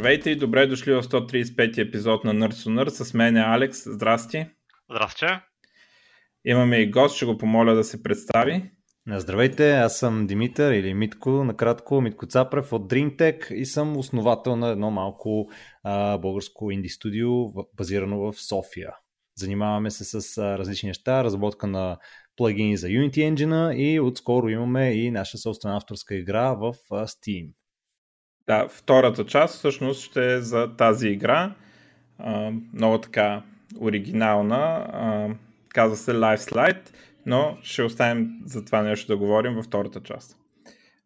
Здравейте и добре дошли в 135 епизод на Nerds on Nerd. С мен е Алекс. Здрасти. Здрасти. Имаме и гост, ще го помоля да се представи. Здравейте, аз съм Димитър или Митко, накратко Митко Цапрев от DreamTech и съм основател на едно малко а, българско инди студио, базирано в София. Занимаваме се с а, различни неща, разработка на плагини за Unity Engine и отскоро имаме и наша собствена авторска игра в а, Steam. Да, втората част всъщност ще е за тази игра. А, много така оригинална. А, казва се Live Slide, но ще оставим за това нещо да говорим във втората част.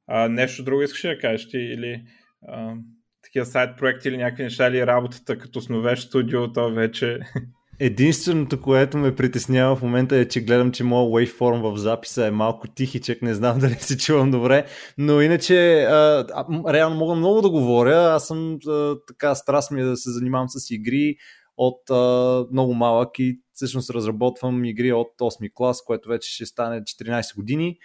А, нещо друго искаш да кажеш ти или а, такива сайт проекти или някакви неща или работата като основеш студио, вече Единственото, което ме притеснява в момента е, че гледам, че моят waveform в записа е малко тихичък, не знам дали се чувам добре, но иначе а, реално мога много да говоря, аз съм а, така страст ми е да се занимавам с игри от а, много малък и всъщност разработвам игри от 8 клас, което вече ще стане 14 години.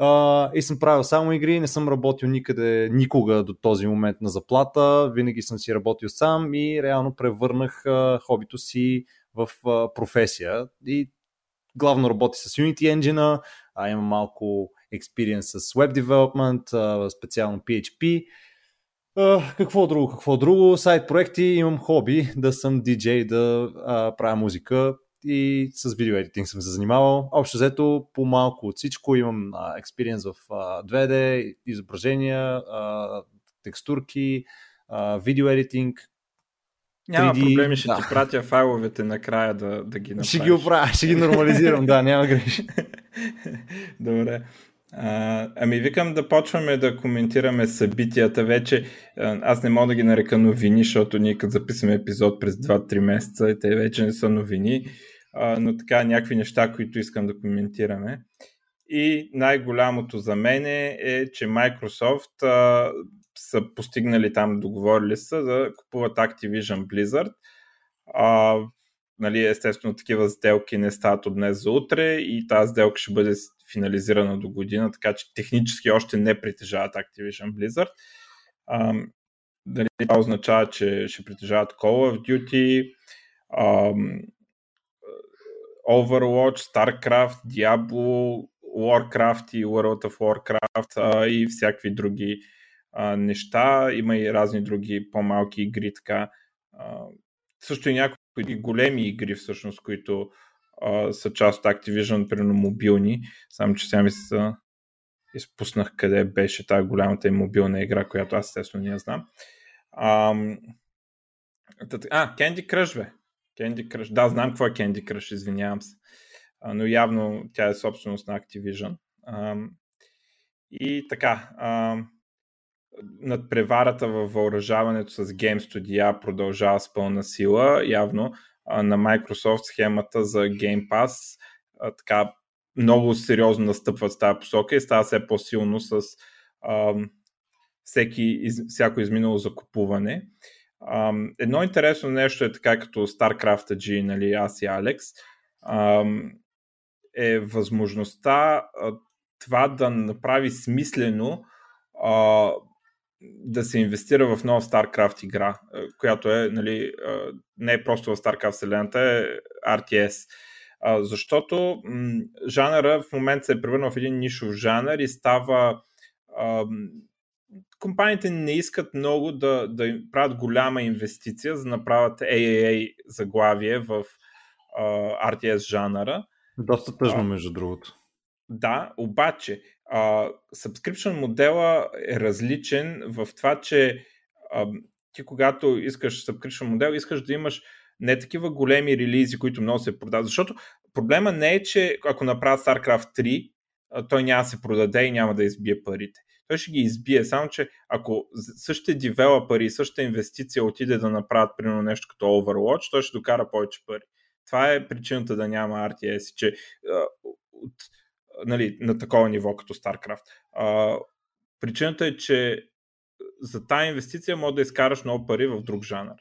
Uh, и съм правил само игри, не съм работил никъде, никога до този момент на заплата, винаги съм си работил сам и реално превърнах uh, хобито си в а, професия и главно работи с Unity Engine, а има малко experience с Web Development, а, специално PHP. А, какво друго, какво друго? Сайт проекти, имам хоби да съм DJ, да а, правя музика и с видео едитинг съм се занимавал. Общо взето по малко от всичко имам експириенс в а, 2D, изображения, а, текстурки, видео едитинг, няма 3D, проблеми, ще да. ти пратя файловете накрая да, да ги направиш. Ще ги оправя, ще ги нормализирам, да, няма греш. Добре. А, ами викам да почваме да коментираме събитията вече. Аз не мога да ги нарека новини, защото ние като записваме епизод през 2-3 месеца и те вече не са новини, а, но така някакви неща, които искам да коментираме. И най-голямото за мен е, че Microsoft а, са постигнали там, договорили са да купуват Activision Blizzard. А, нали, естествено, такива сделки не стават от днес за утре и тази сделка ще бъде финализирана до година, така че технически още не притежават Activision Blizzard. А, дали, това означава, че ще притежават Call of Duty, а, Overwatch, StarCraft, Diablo, Warcraft и World of Warcraft а, и всякакви други неща. Има и разни други по-малки игри, така. А, също и някои големи игри, всъщност, които а, са част от Activision, примерно мобилни. Само, че сега ми се изпуснах къде беше тази голямата и мобилна игра, която аз естествено не я знам. А, а, Candy Crush, бе. Candy Crush. Да, знам какво е Candy Crush, извинявам се. А, но явно тя е собственост на Activision. А, и така, а, надпреварата във въоръжаването с Game Studio продължава с пълна сила. Явно на Microsoft схемата за Game Pass така много сериозно настъпват в тази посока и става все по-силно с а, всеки, из, всяко изминало закупуване. А, едно интересно нещо е така като StarCraft G, нали, аз и Алекс, а, е възможността а, това да направи смислено а, да се инвестира в нова StarCraft игра, е, която е, нали, е, не е просто в StarCraft вселената, е RTS. Защото жанъра в момента се е превърнал в един нишов жанър и става компаниите не искат много да, да правят голяма инвестиция, за да направят AAA заглавие в RTS жанъра. Доста тъжно, между другото. Да, обаче а, subscription модела е различен в това, че а, ти когато искаш subscription модел, искаш да имаш не такива големи релизи, които много се продават. Защото проблема не е, че ако направят StarCraft 3, той няма да се продаде и няма да избие парите. Той ще ги избие, само че ако същите девелопери и същата инвестиция отиде да направят примерно нещо като Overwatch, той ще докара повече пари. Това е причината да няма RTS, че от нали, на такова ниво като StarCraft. А, причината е, че за тази инвестиция може да изкараш много пари в друг жанр.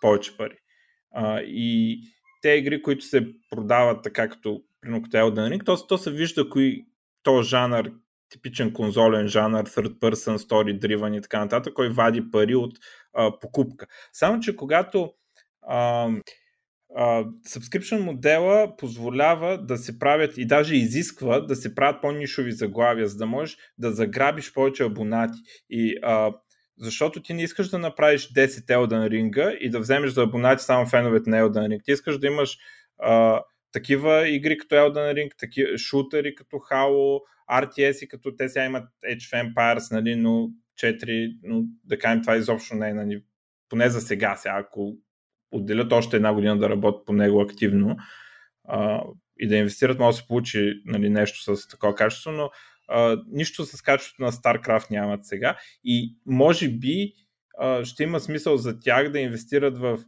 Повече пари. А, и те игри, които се продават така като примерно като Elden Ring, то, то се вижда кои то жанр, типичен конзолен жанр, third person, story driven и така нататък, кой вади пари от а, покупка. Само, че когато а, subscription модела позволява да се правят и даже изисква да се правят по-нишови заглавия, за да можеш да заграбиш повече абонати. И, uh, защото ти не искаш да направиш 10 Elden Ring и да вземеш за абонати само феновете на Elden Ring. Ти искаш да имаш uh, такива игри като Elden Ring, такива шутери като Halo, RTS и като те сега имат Age of Empires, нали, но 4, но да кажем това изобщо не е, нали, поне за сега, сега ако отделят още една година да работят по него активно а, и да инвестират, може да се получи нали, нещо с такова качество, но а, нищо с качеството на StarCraft нямат сега. И може би а, ще има смисъл за тях да инвестират в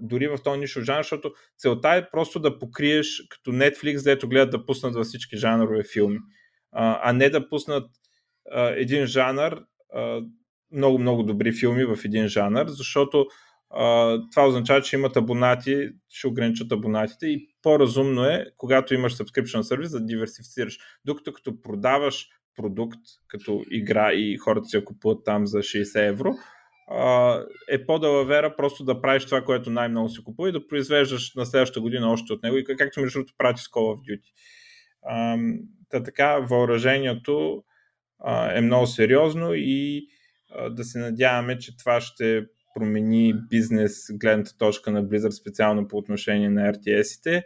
дори в този нишов жанр, защото целта е просто да покриеш като Netflix, дето гледат да пуснат във всички жанрове филми, а, а не да пуснат а, един жанр, много-много добри филми в един жанр, защото това означава, че имат абонати, ще ограничат абонатите и по-разумно е, когато имаш subscription сервис, да диверсифицираш. Докато като продаваш продукт, като игра и хората се купуват там за 60 евро, е по-далавера просто да правиш това, което най-много се купува и да произвеждаш на следващата година още от него и както между другото прати с Call of Duty. Та така, въоръжението е много сериозно и да се надяваме, че това ще промени бизнес гледната точка на Blizzard специално по отношение на RTS-ите.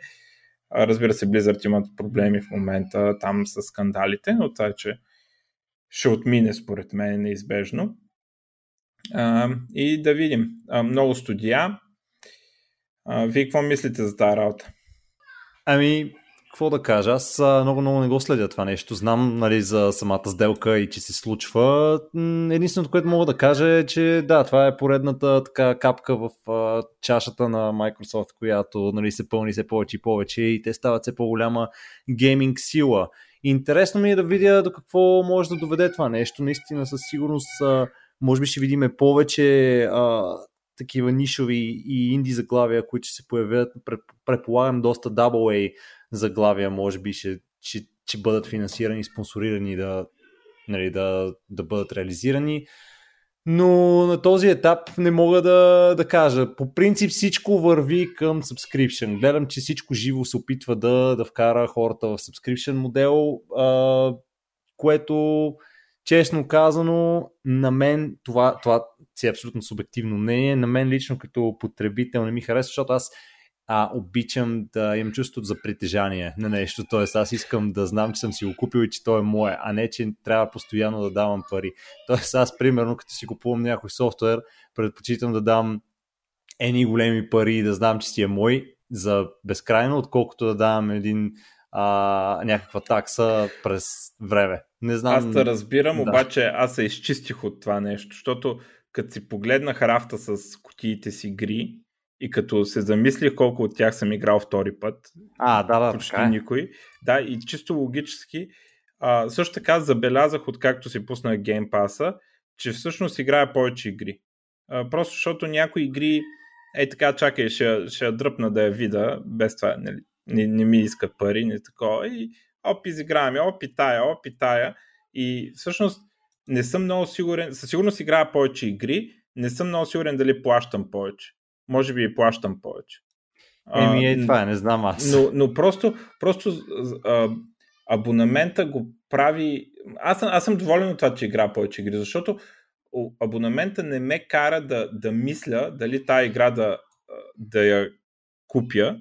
Разбира се, Blizzard имат проблеми в момента там с скандалите, но това е, че ще отмине според мен неизбежно. и да видим. много студия. вие какво мислите за тази работа? Ами, какво да кажа, аз много-много не го следя това нещо. Знам нали, за самата сделка и че се случва. Единственото, което мога да кажа е, че да, това е поредната така капка в а, чашата на Microsoft, която нали, се пълни все повече и повече и те стават все по-голяма гейминг сила. Интересно ми е да видя до какво може да доведе това нещо. Наистина със сигурност а, може би ще видиме повече а, такива нишови и инди заглавия, които ще се появят, предполагам доста AA заглавия може би ще, ще, ще бъдат финансирани, спонсорирани да, нали, да, да бъдат реализирани. Но на този етап не мога да, да кажа. По принцип всичко върви към subscription. Гледам, че всичко живо се опитва да, да вкара хората в subscription модел, а, което честно казано, на мен това, това си е абсолютно субективно мнение, на мен лично като потребител не ми харесва, защото аз а, обичам да имам чувството за притежание на нещо. Тоест, аз искам да знам, че съм си го купил и че то е мое, а не, че трябва постоянно да давам пари. Тоест, аз, примерно, като си купувам някой софтуер, предпочитам да дам ени големи пари и да знам, че си е мой за безкрайно, отколкото да давам един а, някаква такса през време. Не знам. Аз те разбирам, да. обаче аз се изчистих от това нещо, защото като си погледнах рафта с кутиите си игри, и като се замислих колко от тях съм играл втори път, а, да, да, почти така е. никой, да, и чисто логически, а, също така забелязах, откакто си Game Pass, че всъщност играя повече игри. А, просто защото някои игри, е така, чакай, ще, ще я дръпна да я вида, без това нали, не, не ми искат пари, не такова, и оп, изиграваме, оп и тая, оп и тая, и всъщност не съм много сигурен, със сигурност играя повече игри, не съм много сигурен дали плащам повече може би и плащам повече. Еми, е, това е, не знам аз. Но, но просто, просто а, абонамента го прави... Аз съм, аз съм доволен от това, че игра повече игри, защото абонамента не ме кара да, да мисля дали тази игра да, да я купя,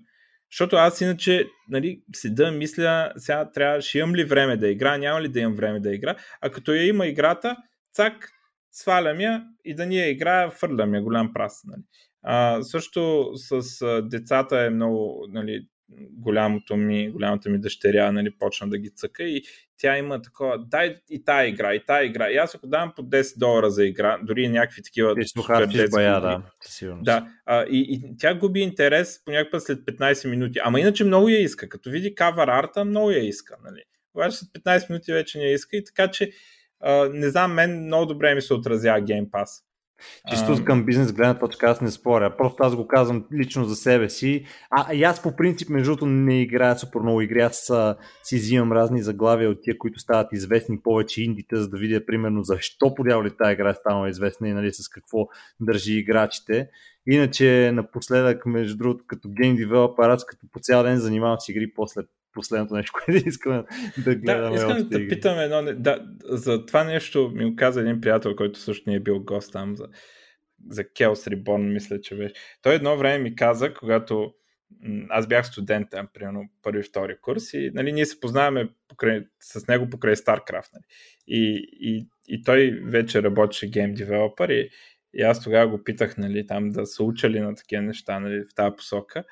защото аз иначе нали, седа мисля, сега трябва, ще имам ли време да игра, няма ли да имам време да игра, а като я има играта, цак, свалям я и да ни я играя, фърлям я голям прас. Нали. А, също с а, децата е много, нали, голямото ми, голямата ми дъщеря нали, почна да ги цъка и тя има такова, дай и тая игра, и тая игра. И аз ако давам по 10 долара за игра, дори някакви такива супер детски бая, да, да а, и, и, тя губи интерес по някакъв след 15 минути. Ама иначе много я иска. Като види кавър арта, много я иска. Нали. Обаче след 15 минути вече не я иска и така че а, не знам, мен много добре ми се отразява Game Pass. Чисто към бизнес гледна точка аз не споря. Просто аз го казвам лично за себе си. А и аз по принцип, между другото, не играя супер много игри. Аз си взимам разни заглавия от тия, които стават известни повече индите, за да видя примерно защо подявали тази игра е станала известна и нали, с какво държи играчите. Иначе напоследък, между другото, като гейм девелопер, аз като по цял ден занимавам с игри после последното нещо, което искам да гледаме. Да, искам да те питам едно. Да, за това нещо ми каза един приятел, който също не е бил гост там за, за Chaos Reborn, мисля, че беше. Той едно време ми каза, когато аз бях студент там, примерно първи, втори курс и нали, ние се познаваме покрай, с него покрай StarCraft. Нали. И, и, и той вече работеше гейм девелопер и, и аз тогава го питах нали, там да са учили на такива неща нали, в тази посока.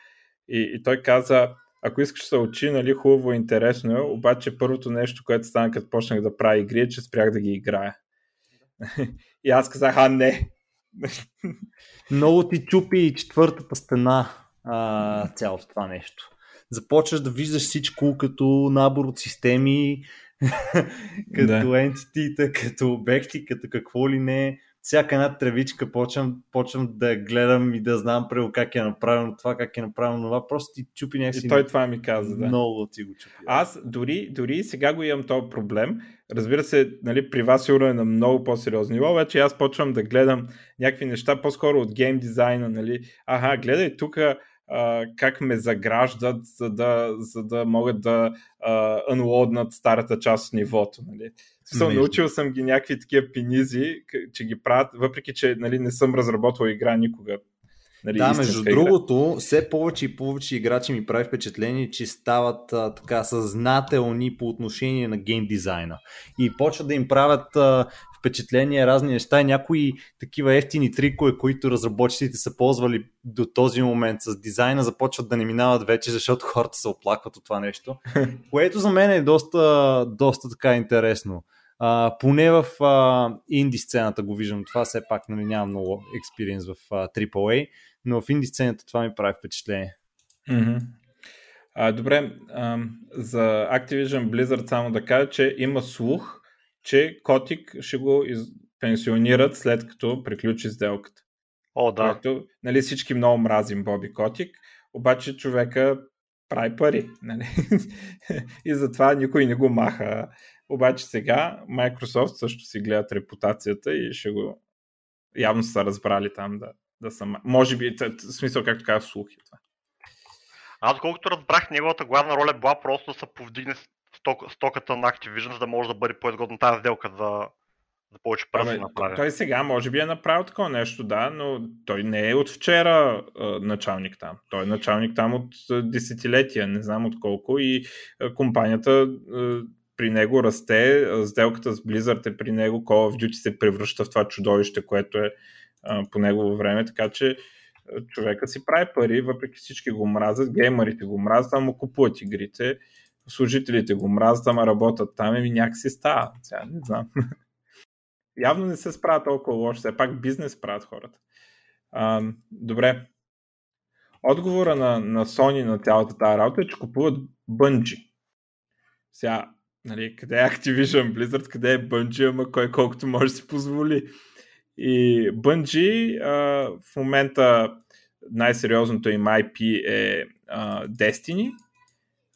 И, и той каза, ако искаш да се учи, нали, хубаво, интересно е, обаче първото нещо, което стана като почнах да правя игри, е, че спрях да ги играя. и аз казах, а не. Много ти чупи и четвъртата стена а, цялото това нещо. Започваш да виждаш всичко като набор от системи, като да. ентитита, като обекти, като какво ли не всяка една тревичка почвам, почвам да гледам и да знам прямо как е направено това, как е направено това. Просто ти чупи някакси. И той това ми каза, да. Много ти го чупи. Аз дори, дори сега го имам този проблем. Разбира се, нали, при вас сигурно е на много по-сериозно ниво, вече аз почвам да гледам някакви неща по-скоро от гейм дизайна. Нали. Аха, гледай тук как ме заграждат, за да, за да могат да uh, старата част от нивото. Нали. Съм, научил съм ги някакви такива пенизи, че ги правят, въпреки че нали, не съм разработвал игра никога. Нали, да, между игра. другото, все повече и повече играчи ми прави впечатление, че стават а, така съзнателни по отношение на гейм дизайна. И почват да им правят а, впечатление разни неща и някои такива ефтини трикове, които разработчиците са ползвали до този момент с дизайна, започват да не минават вече, защото хората се оплакват от това нещо. Което за мен е доста, доста така интересно. А, поне в а, инди сцената го виждам това, все пак нали, нямам много експириенс в а, AAA, но в инди сцената това ми прави впечатление. Mm-hmm. А, добре, а, за Activision Blizzard само да кажа, че има слух, че Котик ще го из... пенсионират след като приключи сделката. О, да. Което, нали, всички много мразим Боби Котик, обаче човека прави пари. Нали? и затова никой не го маха обаче сега Microsoft също си гледат репутацията и ще го явно са разбрали там да, да са... Може би, в смисъл, както казах, слухи това. Аз, колкото разбрах, неговата главна роля била просто да се повдигне сток, стоката на Activision, за да може да бъде по-изгодна тази сделка за, за повече пари да направи. Той сега може би е направил такова нещо, да, но той не е от вчера а, началник там. Той е началник там от а, десетилетия, не знам от колко и а, компанията а, при него расте, сделката с Blizzard е при него, Call of Duty се превръща в това чудовище, което е по негово време, така че човека си прави пари, въпреки всички го мразят, геймерите го мразят, ама купуват игрите, служителите го мразят, ама работят там и някакси става. Сега не знам. Явно не се справят толкова лошо, все пак бизнес правят хората. А, добре. Отговора на, на Sony на цялата тази работа е, че купуват Bungie. Сега, нали, къде е Activision Blizzard, къде е Bungie, ама кой колкото може си позволи. И Bungie а, в момента най-сериозното им IP е а, Destiny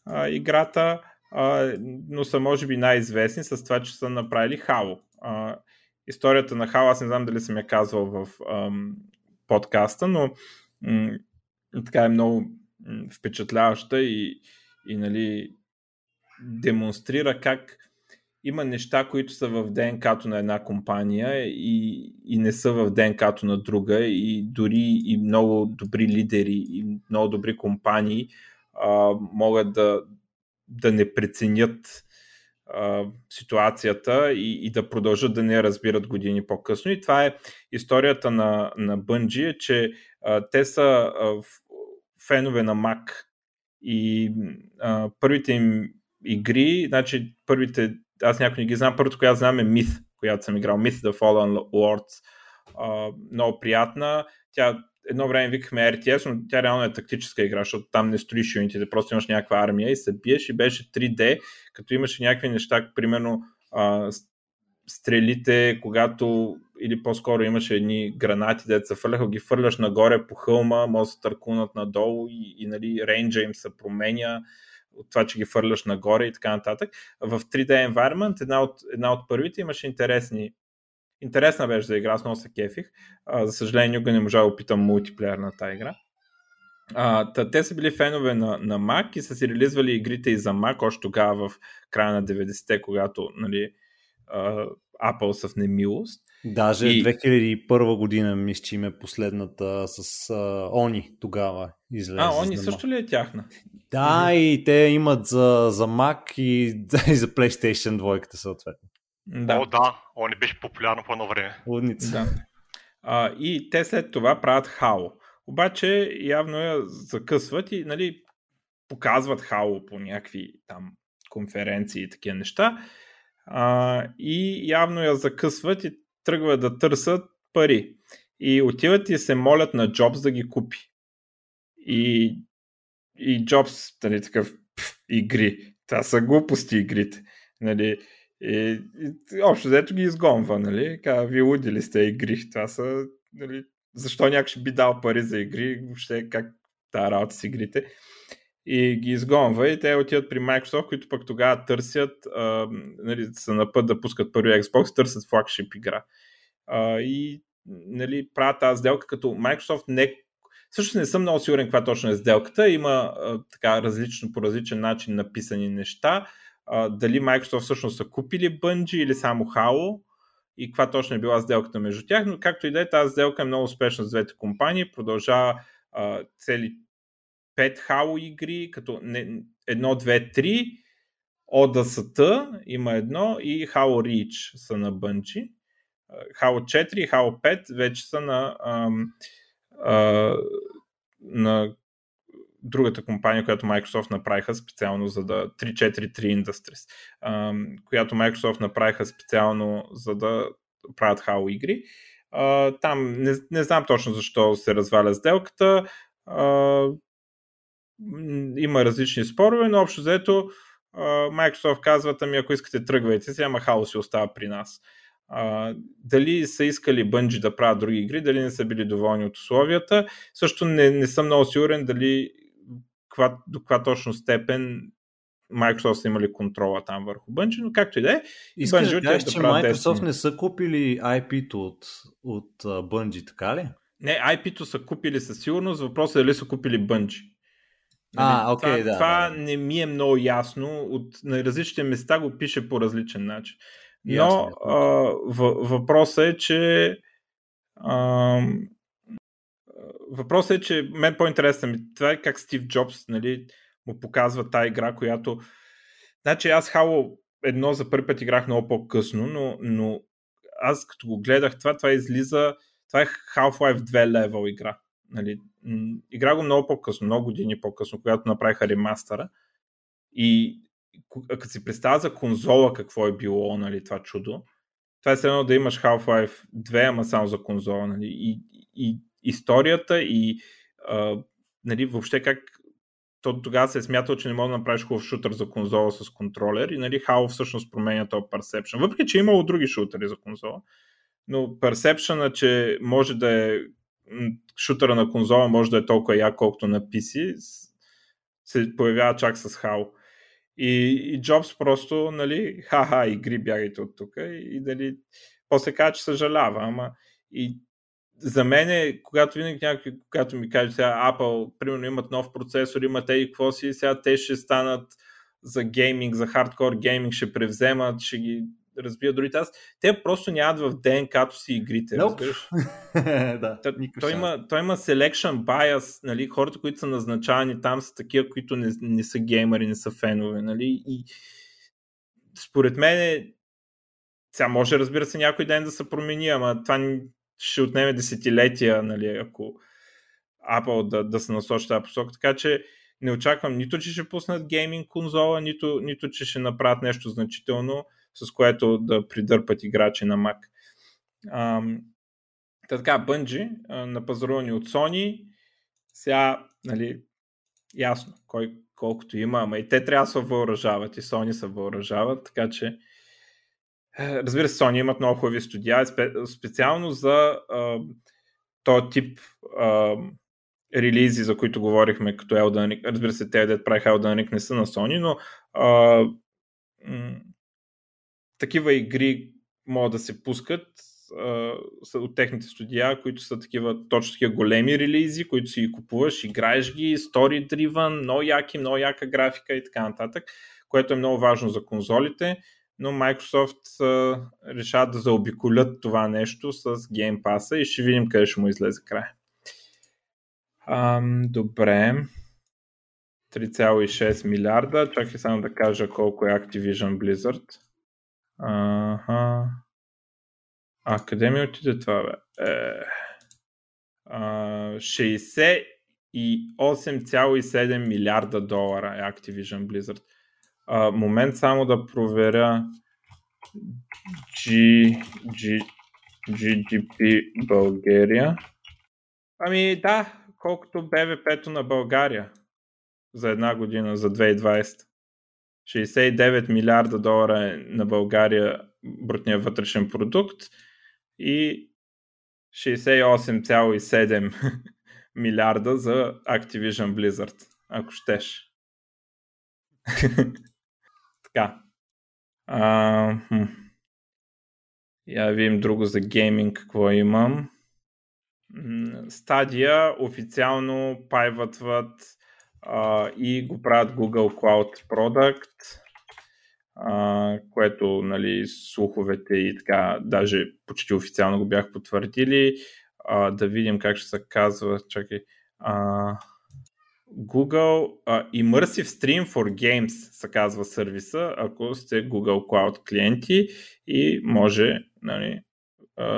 а, играта, а, но са може би най-известни с това, че са направили Halo. А, историята на Halo, аз не знам дали съм я казвал в ам, подкаста, но м- така е много м- впечатляваща и, и нали, демонстрира как има неща, които са в ДНК-то на една компания и, и не са в ДНК-то на друга и дори и много добри лидери и много добри компании а, могат да, да не преценят а, ситуацията и, и да продължат да не разбират години по-късно. И това е историята на, на Bungie, че а, те са а, фенове на Mac и а, първите им игри, значи първите, аз някой не ги знам, първото, която знам е Myth, която съм играл, Myth The Fallen Lords. Uh, много приятна. Тя едно време викахме RTS, но тя реално е тактическа игра, защото там не строиш юнитите, просто имаш някаква армия и се биеш и беше 3D, като имаше някакви неща, примерно uh, стрелите, когато или по-скоро имаше едни гранати, дето се фърляха, ги фърляш нагоре по хълма, може да се търкунат надолу и, и нали, рейнджа им се променя от това, че ги фърляш нагоре и така нататък. В 3D Environment една от, една от първите имаше интересни Интересна беше за игра, с много се кефих. А, за съжаление, никога не можа да опитам мултиплеер на тази игра. А, та, те са били фенове на, на Mac и са си релизвали игрите и за Mac още тогава в края на 90-те, когато нали, а, Apple са в немилост. Даже и... 2001 година мисля, че им е последната с а, Они тогава излезе. А, Они също ли е тяхна? Да, mm-hmm. и те имат за, за Mac и, и за PlayStation 2 съответно. Да. О, да, Они беше популярно по едно време. Лудница. Да. А, и те след това правят Halo. Обаче явно я закъсват и нали, показват Halo по някакви там конференции и такива неща. А, и явно я закъсват и тръгват да търсят пари. И отиват и се молят на Джобс да ги купи. И, и Джобс, нали, такъв игри. Това са глупости игрите. Нали, и, и общо взето ги изгонва, нали? Казва, вие луди ли сте игри? Това са, нали, защо някой би дал пари за игри, въобще как тази работа с игрите. И ги изгонва и те отиват при Microsoft, които пък тогава търсят, а, нали, са на път да пускат първи Xbox, търсят флагшип игра. А, и нали, правят тази сделка, като Microsoft не също не съм много сигурен каква точно е сделката. Има а, така различно, по различен начин написани неща. А, дали Microsoft всъщност са купили Bungie или само Halo и каква точно е била сделката между тях, но както и да е, тази сделка е много успешна с двете компании, продължава а, цели 5 Halo игри, като не, 1, 2, 3, ODST има едно и Halo Reach са на Bungie. Halo 4 и Halo 5 вече са на, а, на другата компания, която Microsoft направиха специално за да 343 Industries, а, която Microsoft направиха специално за да правят Halo игри. А, там не, не знам точно защо се разваля сделката. А, има различни спорове, но общо взето Microsoft казват, ами ако искате тръгвайте си, ама Halo си остава при нас. А, дали са искали Bungie да правят други игри, дали не са били доволни от условията. Също не, не съм много сигурен дали каква, до каква точно степен Microsoft са имали контрола там върху Bungie, но както и да е. Искаш да кажеш, че Microsoft Destiny. не са купили IP-то от, от uh, Bungie, така ли? Не, IP-то са купили със сигурност, въпросът е дали са купили Bungie. А, нали, окей, okay, това, да. Това да. не ми е много ясно. От, на различните места го пише по различен начин. Но а, въпросът е, че а, въпросът е, че мен по-интересно ми това е как Стив Джобс нали, му показва тази игра, която значи аз Хало едно за първи път играх много по-късно, но, но аз като го гледах това, това излиза това е Half-Life 2 левел игра. Нали, игра го много по-късно, много години по-късно, когато направиха ремастъра. И като си представя за конзола какво е било нали, това чудо, това е едно да имаш Half-Life 2, ама само за конзола. Нали, и, и историята и а, нали, въобще как то тогава се е смятал, че не може да направиш хубав шутър за конзола с контролер и нали, Halo всъщност променя този персепшн. Въпреки, че е имало други шутери за конзола, но персепшена, че може да е шутъра на конзола може да е толкова як, колкото на PC, се появява чак с Halo. И, и Джобс просто, нали, ха-ха, игри бягайте от тук и, дали, после каза, че съжалява, ама и за мен е, когато винаги някой, когато ми каже сега Apple, примерно имат нов процесор, имат и какво си, сега те ще станат за гейминг, за хардкор гейминг, ще превземат, ще ги разбия дори аз. Те просто нямат в ДНК-то си игрите. Nope. да, той, той, има, той има selection bias, нали? хората, които са назначавани там са такива, които не, не са геймери, не са фенове. Нали? И според мен е, сега може разбира се някой ден да се промени, ама това ще отнеме десетилетия, нали, ако Apple да, да се насочи тази посока. Така че не очаквам нито, че ще пуснат гейминг конзола, нито, нито че ще направят нещо значително с което да придърпат играчи на Mac. А, така, Bungie, напазарувани от Sony, сега, нали, ясно, кой колкото има, ама и те трябва да се въоръжават, и Sony се въоръжават, така че разбира се, Sony имат много хубави студия, специално за а, този тип а, релизи, за които говорихме, като Elden Ring. Разбира се, те, дет правиха Elden Ring, не са на Sony, но а, такива игри могат да се пускат а, от техните студия, които са такива точно такива големи релизи, които си ги купуваш, играеш ги, story driven, много яки, много яка графика и така нататък, което е много важно за конзолите, но Microsoft а, решават да заобиколят това нещо с Game Pass и ще видим къде ще му излезе край. Ам, добре. 3,6 милиарда. Чакай само да кажа колко е Activision Blizzard. Ага. А къде ми отиде това, бе? Е, а, 68,7 милиарда долара е Activision Blizzard. А, момент само да проверя G, G, GDP България. Ами да, колкото БВП-то на България за една година, за 2020. 69 милиарда долара е на България брутния вътрешен продукт и 68,7 милиарда за Activision Blizzard, ако щеш. така. А, я видим друго за гейминг, какво имам. Стадия официално пайватват и го правят Google Cloud Product, а, което нали, слуховете и така, даже почти официално го бях потвърдили. А, да видим как ще се казва. Чакай. А, Google uh, Immersive Stream for Games се казва сервиса, ако сте Google Cloud клиенти и може нали,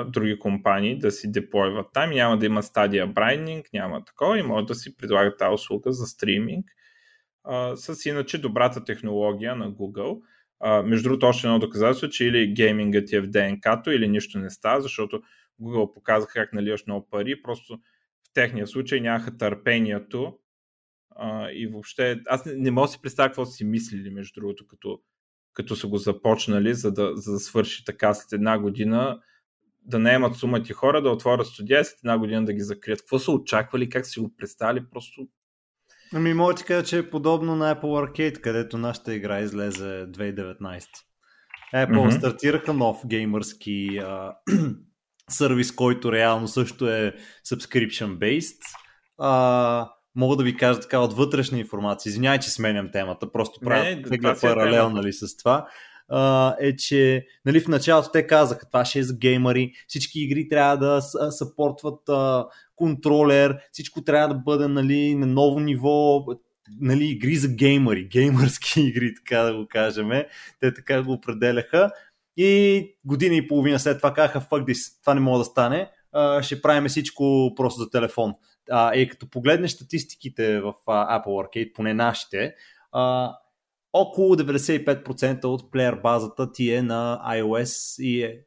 други компании да си деплойват там. Няма да има стадия брайнинг, няма такова и може да си предлагат тази услуга за стриминг а, с иначе добрата технология на Google. А, между другото, още едно доказателство, че или геймингът е в ДНК-то, или нищо не става, защото Google показаха как наливаш много пари, просто в техния случай нямаха търпението а, и въобще, аз не, не мога да си представя какво си мислили, между другото, като, като са го започнали, за да, за да свърши така след една година да наемат сумати хора, да отворят студия и след една година да ги закрият. Какво са очаквали, как си го представили, просто... Ами мога ти кажа, че е подобно на Apple Arcade, където нашата игра излезе 2019. Apple mm-hmm. стартираха нов геймърски а, сервис, който реално също е subscription based. А, мога да ви кажа така от вътрешна информация. Извинявай, че сменям темата, просто правя паралел нали, с това е, че нали, в началото те казаха, това ще е за геймари, всички игри трябва да съпортват контролер, всичко трябва да бъде нали, на ново ниво, нали, игри за геймари, геймърски игри, така да го кажем. Те така го определяха. И година и половина след това казаха, fuck this, това не може да стане, ще правим всичко просто за телефон. И като погледнеш статистиките в Apple Arcade, поне нашите, около 95% от плеер базата ти е на iOS и е,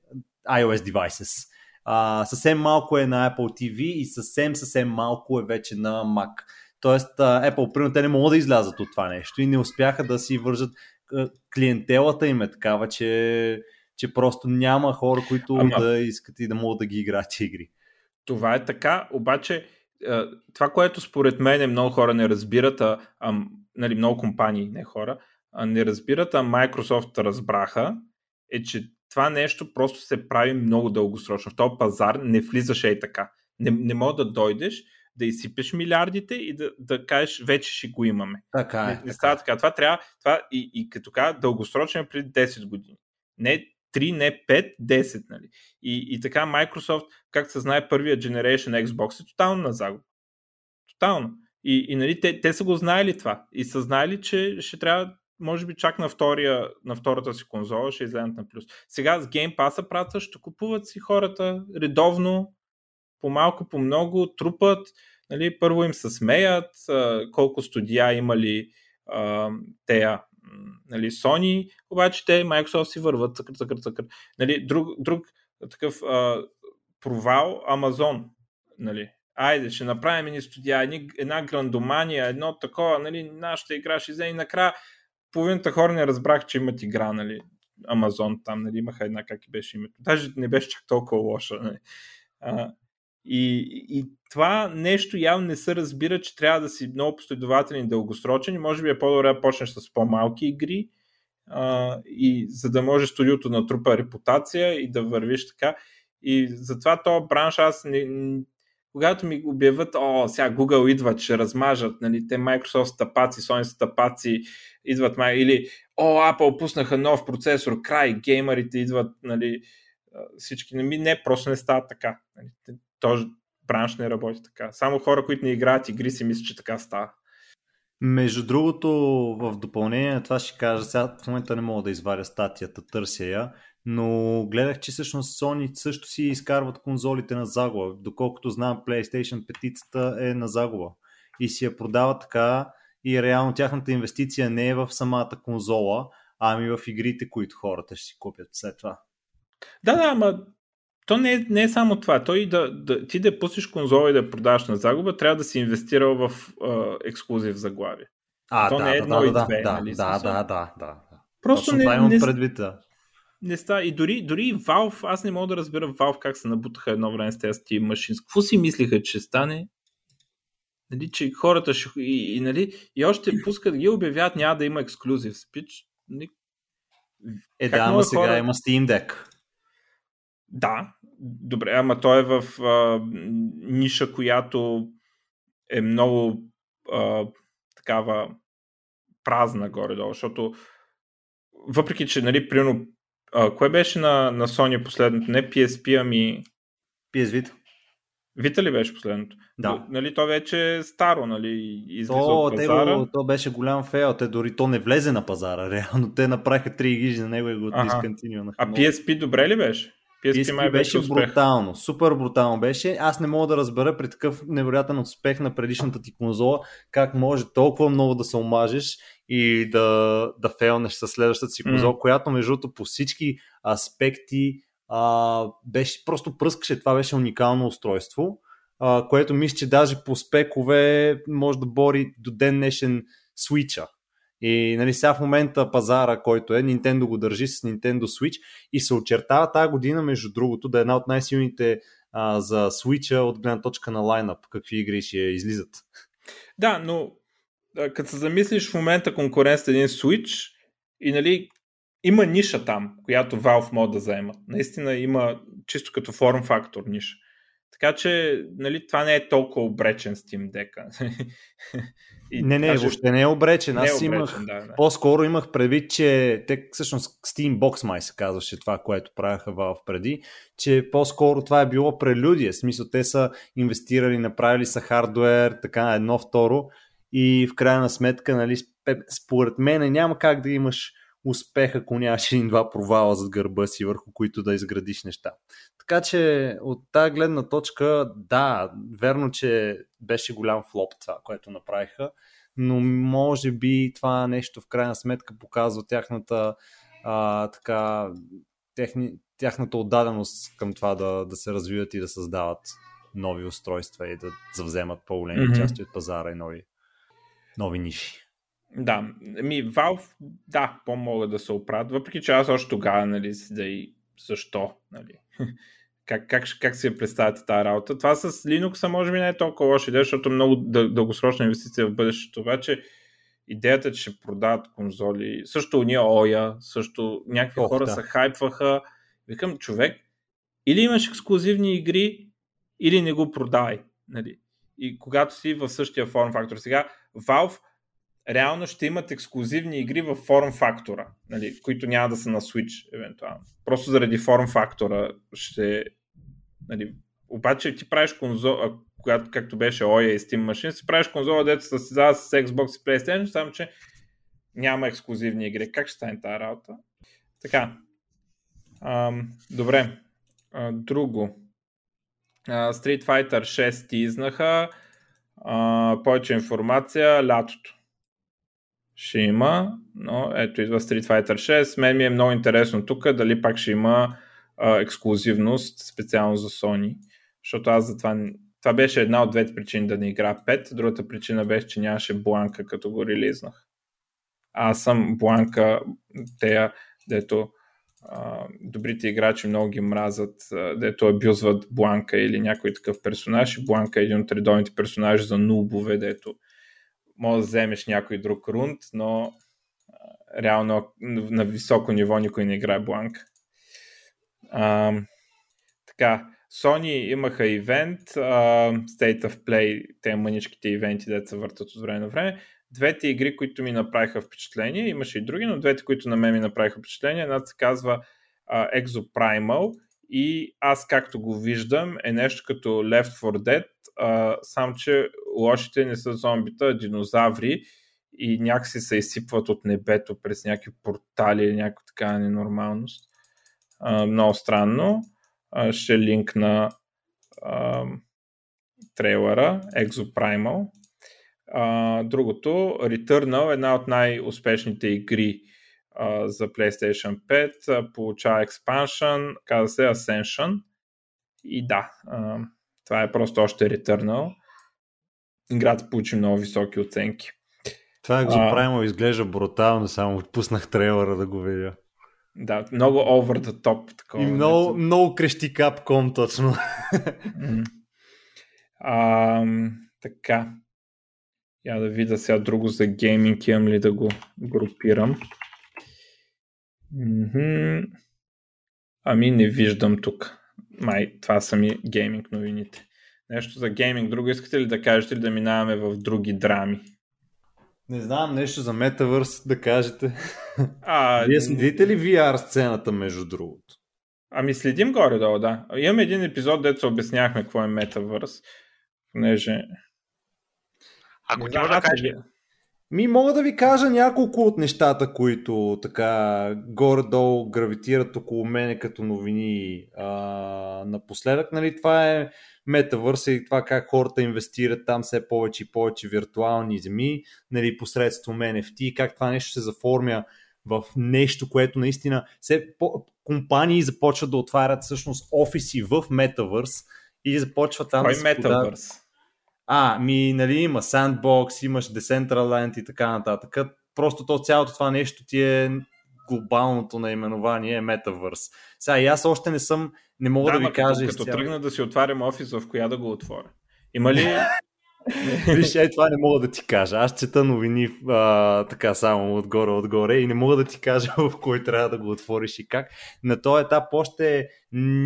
iOS devices. А, съвсем малко е на Apple TV и съвсем, съвсем малко е вече на Mac. Тоест, Apple, примерно, те не могат да излязат от това нещо и не успяха да си вържат клиентелата им е такава, че, че просто няма хора, които Ама... да искат и да могат да ги играят игри. Това е така, обаче това, което според мен много хора не разбират, а, а нали, много компании, не хора, не разбират, а Microsoft разбраха, е, че това нещо просто се прави много дългосрочно. В този пазар не влизаше и така. Не, не мога да дойдеш, да изсипеш милиардите и да, да кажеш, вече ще го имаме. Така е. Не, не става така. Това трябва, това и, и като така, дългосрочно е преди 10 години. Не 3, не 5, 10, нали? И, и така Microsoft, както се знае, първия Generation Xbox е тотално на загуба. Тотално. И, и нали, те, те са го знаели това. И са знаели, че ще трябва може би чак на, втория, на втората си конзола ще излезат на плюс. Сега с Game Pass правят ще купуват си хората редовно, по малко, по много, трупат. Нали, първо им се смеят, колко студия имали а, тея, нали, Sony, обаче те Microsoft си върват цъкър, цъкър, цъкър. Нали, друг, друг такъв а, провал Amazon. Нали, айде, ще направим ни студия, една грандомания, едно такова, нали, нашата игра ще взе и накрая половината хора не разбрах, че имат игра, нали? Амазон, там нали, имаха една, как и беше името. Даже не беше чак толкова лоша. Нали. А, и, и това нещо явно не се разбира, че трябва да си много последователен и дългосрочен и може би е по-добре да почнеш с по-малки игри, а, и за да може студиото натрупа репутация и да вървиш така. И затова този бранш аз не, когато ми обявят, о, сега Google идват, ще размажат, нали, те Microsoft стъпаци, Sony стъпаци, идват, или о, Apple пуснаха нов процесор, край, геймерите идват, нали, всички, не, не, просто не става така. Нали, този бранш не работи така. Само хора, които не играят игри, си мислят, че така става. Между другото, в допълнение на това ще кажа, сега в момента не мога да изваря статията, търся я, но гледах, че всъщност Sony също си изкарват конзолите на загуба. Доколкото знам, PlayStation 5 е на загуба и си я продава така и реално тяхната инвестиция не е в самата конзола, ами в игрите, които хората ще си купят след това. Да, да, ама то не е, не е само това. Той да, да, ти да пуснеш конзола и да продаваш на загуба, трябва да си инвестирал в uh, ексклюзив заглавие. А, то да, не е да, едно да, и да, две. да, нали, да, да, да, да. Просто Точно не, това имам не, предвид, да. Не става. И дори, дори Valve, аз не мога да разбера Valve как се набутаха едно време с тези Steam Machines. Какво си мислиха, че стане? Нали, че хората ще... И, и, нали, и още пускат, ги обявяват, няма да има ексклюзив спич. Нали, Е, Как да, ама сега хора- има Steam Deck. Да, добре, ама той е в а, ниша, която е много а, такава празна горе-долу, защото въпреки, че, нали, примерно, а, кое беше на, на Sony последното? Не PSP, ами... PS Vita. Vita ли беше последното? Да. Нали, то вече е старо, нали, излиза То, от пазара. то, то беше голям фейл, те дори то не влезе на пазара, реално. Те направиха 3 гижи на него и го Ага. дисконтинюваха. А PSP добре ли беше? PSP, май PSP беше успех. брутално, супер брутално беше. Аз не мога да разбера при такъв невероятен успех на предишната ти конзола, как може толкова много да се омажеш и да, да фейлнеш със следващата си конзола, М. която между другото по всички аспекти а, беше, просто пръскаше. Това беше уникално устройство, а, което мисля, че даже по спекове може да бори до ден днешен Switch-а. И нали, сега в момента пазара, който е, Nintendo го държи с Nintendo Switch и се очертава тази година, между другото, да е една от най-силните а, за Switch от гледна точка на лайнъп, какви игри ще излизат. Да, но като се замислиш в момента конкуренцията е един Switch и нали има ниша там, която Valve могат да заемат. Наистина има чисто като форм фактор ниша. Така че нали, това не е толкова обречен Steam Deck. И не, не, даже въобще не е обречен. не е Аз имах, обречен, да, да. по-скоро имах предвид, че те всъщност Steambox май се казваше това, което правяха Valve преди, че по-скоро това е било прелюдия. В смисъл, те са инвестирали, направили са хардуер, така едно, второ и в крайна сметка, нали, според мен няма как да имаш успех, ако нямаш един-два провала зад гърба си, върху които да изградиш неща. Така че от тази гледна точка, да, верно, че беше голям флоп това, което направиха, но може би това нещо в крайна сметка показва тяхната а, така, техни, тяхната отдаденост към това да, да се развиват и да създават нови устройства и да завземат по-големи mm-hmm. части от пазара и нови, нови ниши. Да, ми Valve, да, по-могат да се оправят, въпреки че аз още тогава, нали, си да и защо, нали. Как, как, как си я представяте тази работа? Това с Linux може би не е толкова лоша идея, защото много дъл- дългосрочна инвестиция в бъдещето, обаче идеята, че ще продават конзоли, също уния Оя, също някакви Ох, хора да. се хайпваха. Викам, човек, или имаш ексклюзивни игри, или не го продай. Нали? И когато си в същия форм фактор. Сега, Valve реално ще имат ексклюзивни игри в форм фактора, нали, които няма да са на Switch, евентуално. Просто заради форм фактора ще... Нали, обаче ти правиш конзола, когато, както беше Oya и Steam Machine, си правиш конзола, дето се състезава с Xbox и PlayStation, само че няма ексклюзивни игри. Как ще стане тази работа? Така. Ам, добре. А, друго. А, Street Fighter 6 изнаха. Повече информация лятото. Ще има, но ето идва Street Fighter 6. Мен ми е много интересно тук дали пак ще има а, ексклюзивност специално за Sony. Защото аз за това, това беше една от двете причини да не игра 5. Другата причина беше, че нямаше бланка като го релизнах. Аз съм бланка, тея, дето добрите играчи много ги мразят, дето абюзват Бланка или някой такъв персонаж. Бланка е един от редовните персонажи за нубове, дето може да вземеш някой друг рунд, но а, реално на високо ниво никой не играе Бланка. А, така, Sony имаха ивент, uh, State of Play, те маничките ивенти, деца въртат от време на време. Двете игри, които ми направиха впечатление, имаше и други, но двете, които на мен ми направиха впечатление, едната се казва uh, Exoprimal и аз както го виждам е нещо като Left 4 Dead, uh, само че лошите не са зомбита, а динозаври и някакси се изсипват от небето през някакви портали или някаква така ненормалност. Uh, много странно ще линкна а, трейлера Exoprimal. А, другото, Returnal, една от най-успешните игри а, за PlayStation 5, а, получава expansion, каза се Ascension. И да, а, това е просто още Returnal. Играта получи много високи оценки. Това Exoprimal изглежда брутално, само отпуснах трейлера да го видя. Да, много over the top. Такова, и много, нещо. много крещи капком точно. а, така. Я да видя сега друго за гейминг, имам ли да го групирам. Ами не виждам тук. Май, това са ми гейминг новините. Нещо за гейминг. Друго искате ли да кажете или да минаваме в други драми? Не знам, нещо за метавърс да кажете. А, Вие следите ли VR сцената, между другото? Ами следим горе-долу, да. Имаме един епизод, дето се обяснявахме какво е метавърс, понеже... Ако няма да кажа... Ми мога да ви кажа няколко от нещата, които така горе-долу гравитират около мене като новини а, напоследък. Нали, това е метавърса и това как хората инвестират там все повече и повече виртуални земи, нали, посредством NFT, как това нещо се заформя в нещо, което наистина все по- компании започват да отварят всъщност офиси в метавърс и започват там Кой да метавърс? А, ми, нали, има Sandbox, имаш Decentraland и така нататък. Просто то цялото това нещо ти е глобалното наименование е Metaverse. Сега и аз още не съм, не мога да, да ви кажа. Като, като тръгна да си отварям офис, в коя да го отворя? Има ли Виж, е, това не мога да ти кажа. Аз чета новини а, така само отгоре-отгоре и не мога да ти кажа в кой трябва да го отвориш и как. На този етап още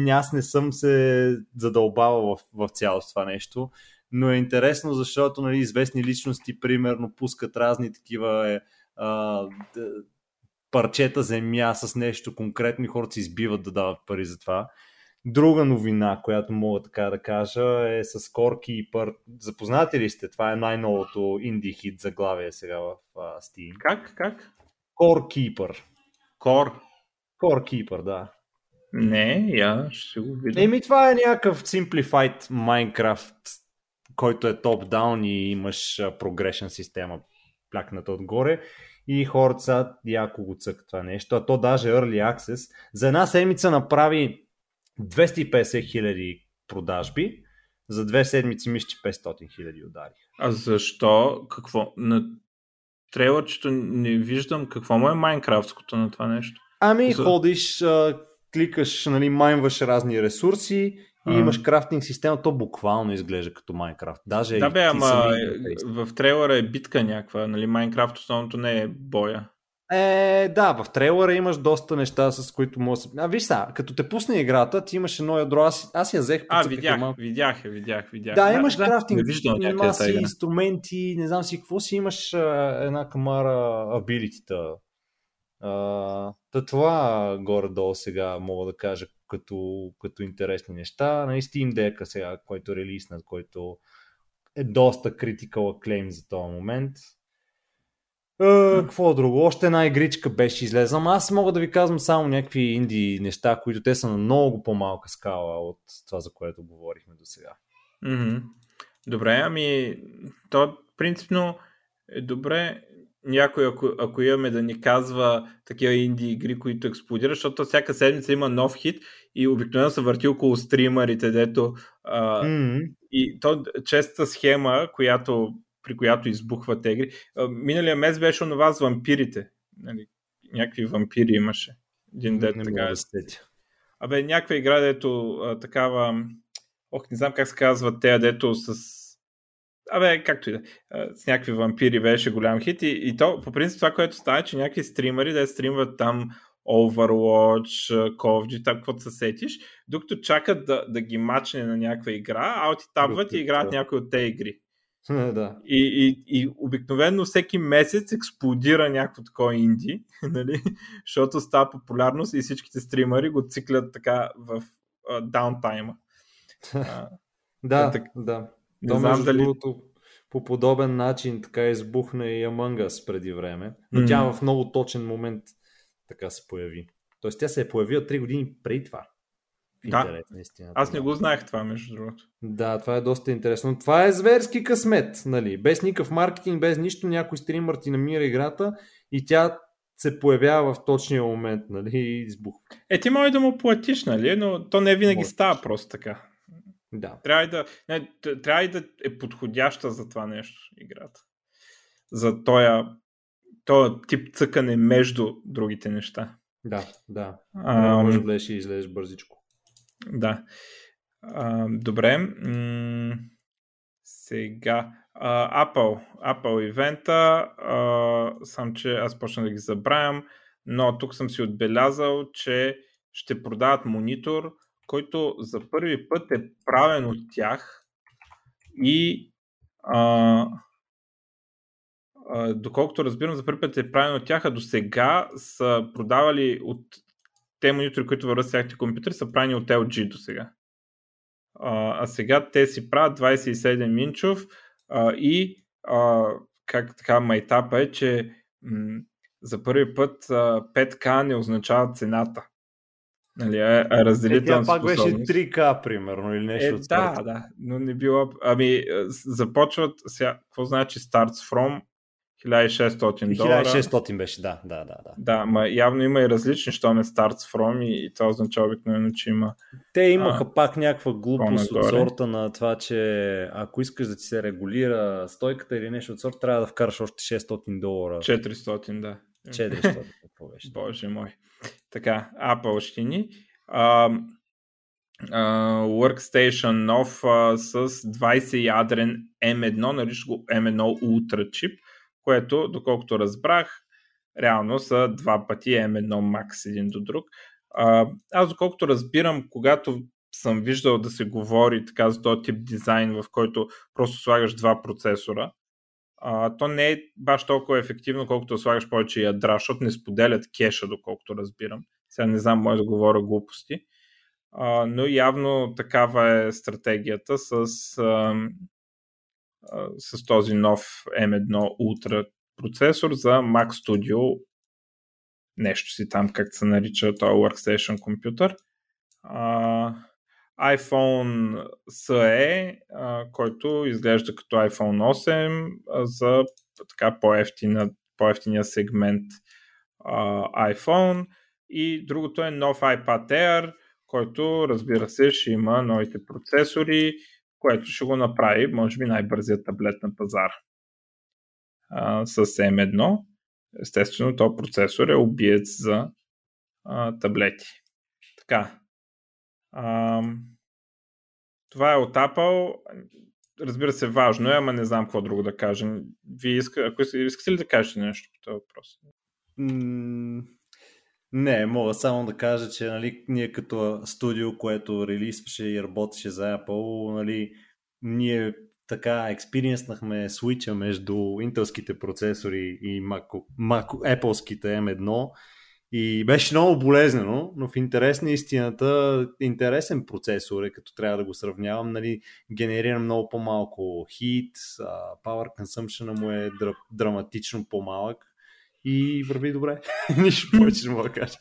аз не съм се задълбавал в, в цялото това нещо, но е интересно, защото нали, известни личности, примерно, пускат разни такива е, а, парчета земя с нещо конкретно и хората се избиват да дават пари за това. Друга новина, която мога така да кажа е с Core Keeper. Запознати ли сте? Това е най-новото инди хит заглавие сега в uh, Steam. Как? Как? Core? Core Keeper, да. Не, я ще го видя. Еми това е някакъв simplified Minecraft, който е топ-даун и имаш progression система плякната отгоре и хората са яко го цък това нещо, а то даже Early Access за една седмица направи 250 хиляди продажби, за две седмици мисля, че 500 хиляди удари. А защо? Какво? На трейлърчето не виждам какво му е майнкрафтското на това нещо. Ами за... ходиш, кликаш, нали, майнваш разни ресурси и имаш крафтинг система, то буквално изглежда като Майнкрафт. Даже да, бе, ама в трейлера е битка някаква, нали? Майнкрафт основното не е боя. Е, да, в трейлера имаш доста неща, с които може. А, виж са, като те пусне играта, ти имаш едно ядро, аз, аз я взех. А, видях, малко. видях, видях, видях. Да, имаш да, крафтинг, да, маси, инструменти, не знам си какво си, имаш а, една камара абилитита. Та това горе-долу сега мога да кажа като, като интересни неща. На Steam Deck сега, който е релиснат, който е доста critical acclaim за този момент. Uh, какво друго? Още една игричка беше излезла. Аз мога да ви казвам само някакви инди неща, които те са на много по-малка скала от това, за което говорихме до сега. Mm-hmm. Добре, ами то принципно е добре някой, ако, ако имаме да ни казва такива инди игри, които експлодират, защото всяка седмица има нов хит и обикновено се върти около стримерите, дето а, mm-hmm. и то честа схема, която, при която избухват игри. А, миналия месец беше онова с вампирите. Нали, някакви вампири имаше. Един дет не така да. Абе, някаква игра, дето а, такава... Ох, не знам как се казва те, дето с... Абе, както и да. С някакви вампири беше голям хит. И, и то, по принцип, това, което става, е, че някакви стримари, да стримват там Overwatch, Call of Duty, там каквото се сетиш, докато чакат да, да ги мачне на някаква игра, а ти табват и играят да. някои от тези игри. да. И, и, и обикновено всеки месец експлодира някакво такова инди, нали? защото става популярност и всичките стримари го циклят така в даунтайма. Да, так- да. Не То, знам дали... другото, по подобен начин така избухна и Among Us преди време, но М. тя в много точен момент така се появи. Тоест тя се е появила 3 години преди това. Да. интерес на истината. Аз не го знаех това, между другото. Да, това е доста интересно. Това е зверски късмет, нали? Без никакъв маркетинг, без нищо, някой стримър ти намира играта и тя се появява в точния момент, нали? И избухва. Е, ти може да му платиш, нали? Но то не винаги Можеш. става просто така. Да. Трябва и да, не, трябва и да е подходяща за това нещо играта. За този, този тип цъкане между другите неща. Да, да. А, може да влезеш и излезеш бързичко. Да. А, добре. М- сега. А, Apple. Apple ивента. А, сам, че аз почна да ги забравям, но тук съм си отбелязал, че ще продават монитор, който за първи път е правен от тях и а, а, доколкото разбирам, за първи път е правен от тях, а до сега са продавали от те монитори, които върват с тяхните компютри, са правени от LG до сега. А, а сега те си правят 27 инчов а, и а, как така майтапа е, че м- за първи път а, 5K не означава цената. Нали, а, а Е, разделителна тя пак беше способност. 3К, примерно, или нещо Е, от да, да, но не било. Ами, започват сега. Какво значи starts from 1600 долара? 1600 беше, да, да, да. да. Да, ма явно има и различни, що ме starts from и, и това означава обикновено, че има. Те имаха а, пак някаква глупост от сорта на това, че ако искаш да ти се регулира стойката или нещо от сорта, трябва да вкараш още 600 долара. 400, да. 400, какво беше. Боже мой. Така, Apple ще ни. А, а, Workstation нов а, с 20 ядрен M1, нарича го M1 Ultra чип, което, доколкото разбрах, реално са два пъти M1 Max един до друг. А, аз, доколкото разбирам, когато съм виждал да се говори така за този тип дизайн, в който просто слагаш два процесора, а, то не е баш толкова ефективно, колкото слагаш повече ядра, защото не споделят кеша, доколкото разбирам. Сега не знам, може да говоря глупости. А, но явно такава е стратегията с, а, а, с този нов M1 Ultra процесор за Mac Studio нещо си там, как се нарича този Workstation компютър. А, iPhone SE, а, който изглежда като iPhone 8 а, за така по-ефтина, по-ефтиния сегмент iPhone и другото е нов iPad Air, който разбира се ще има новите процесори, което ще го направи, може би най-бързият таблет на пазара а, с M1. Естествено, този процесор е убиец за а, таблети. Така. А, това е от Apple. Разбира се, важно е, ама не знам какво друго да кажем. Вие иска, ако иска- искате ли да кажете нещо по този въпрос? Не, мога само да кажа, че нали, ние като студио, което релизваше и работеше за Apple, нали, ние така експириенснахме свича между интелските процесори и Mac, Mac, Apple-ските M1 и беше много болезнено, но в интерес на истината интересен процесор е, като трябва да го сравнявам, нали, генерира много по-малко хит, power consumption му е дра, драматично по-малък и върви добре. Нищо повече не мога да кажа.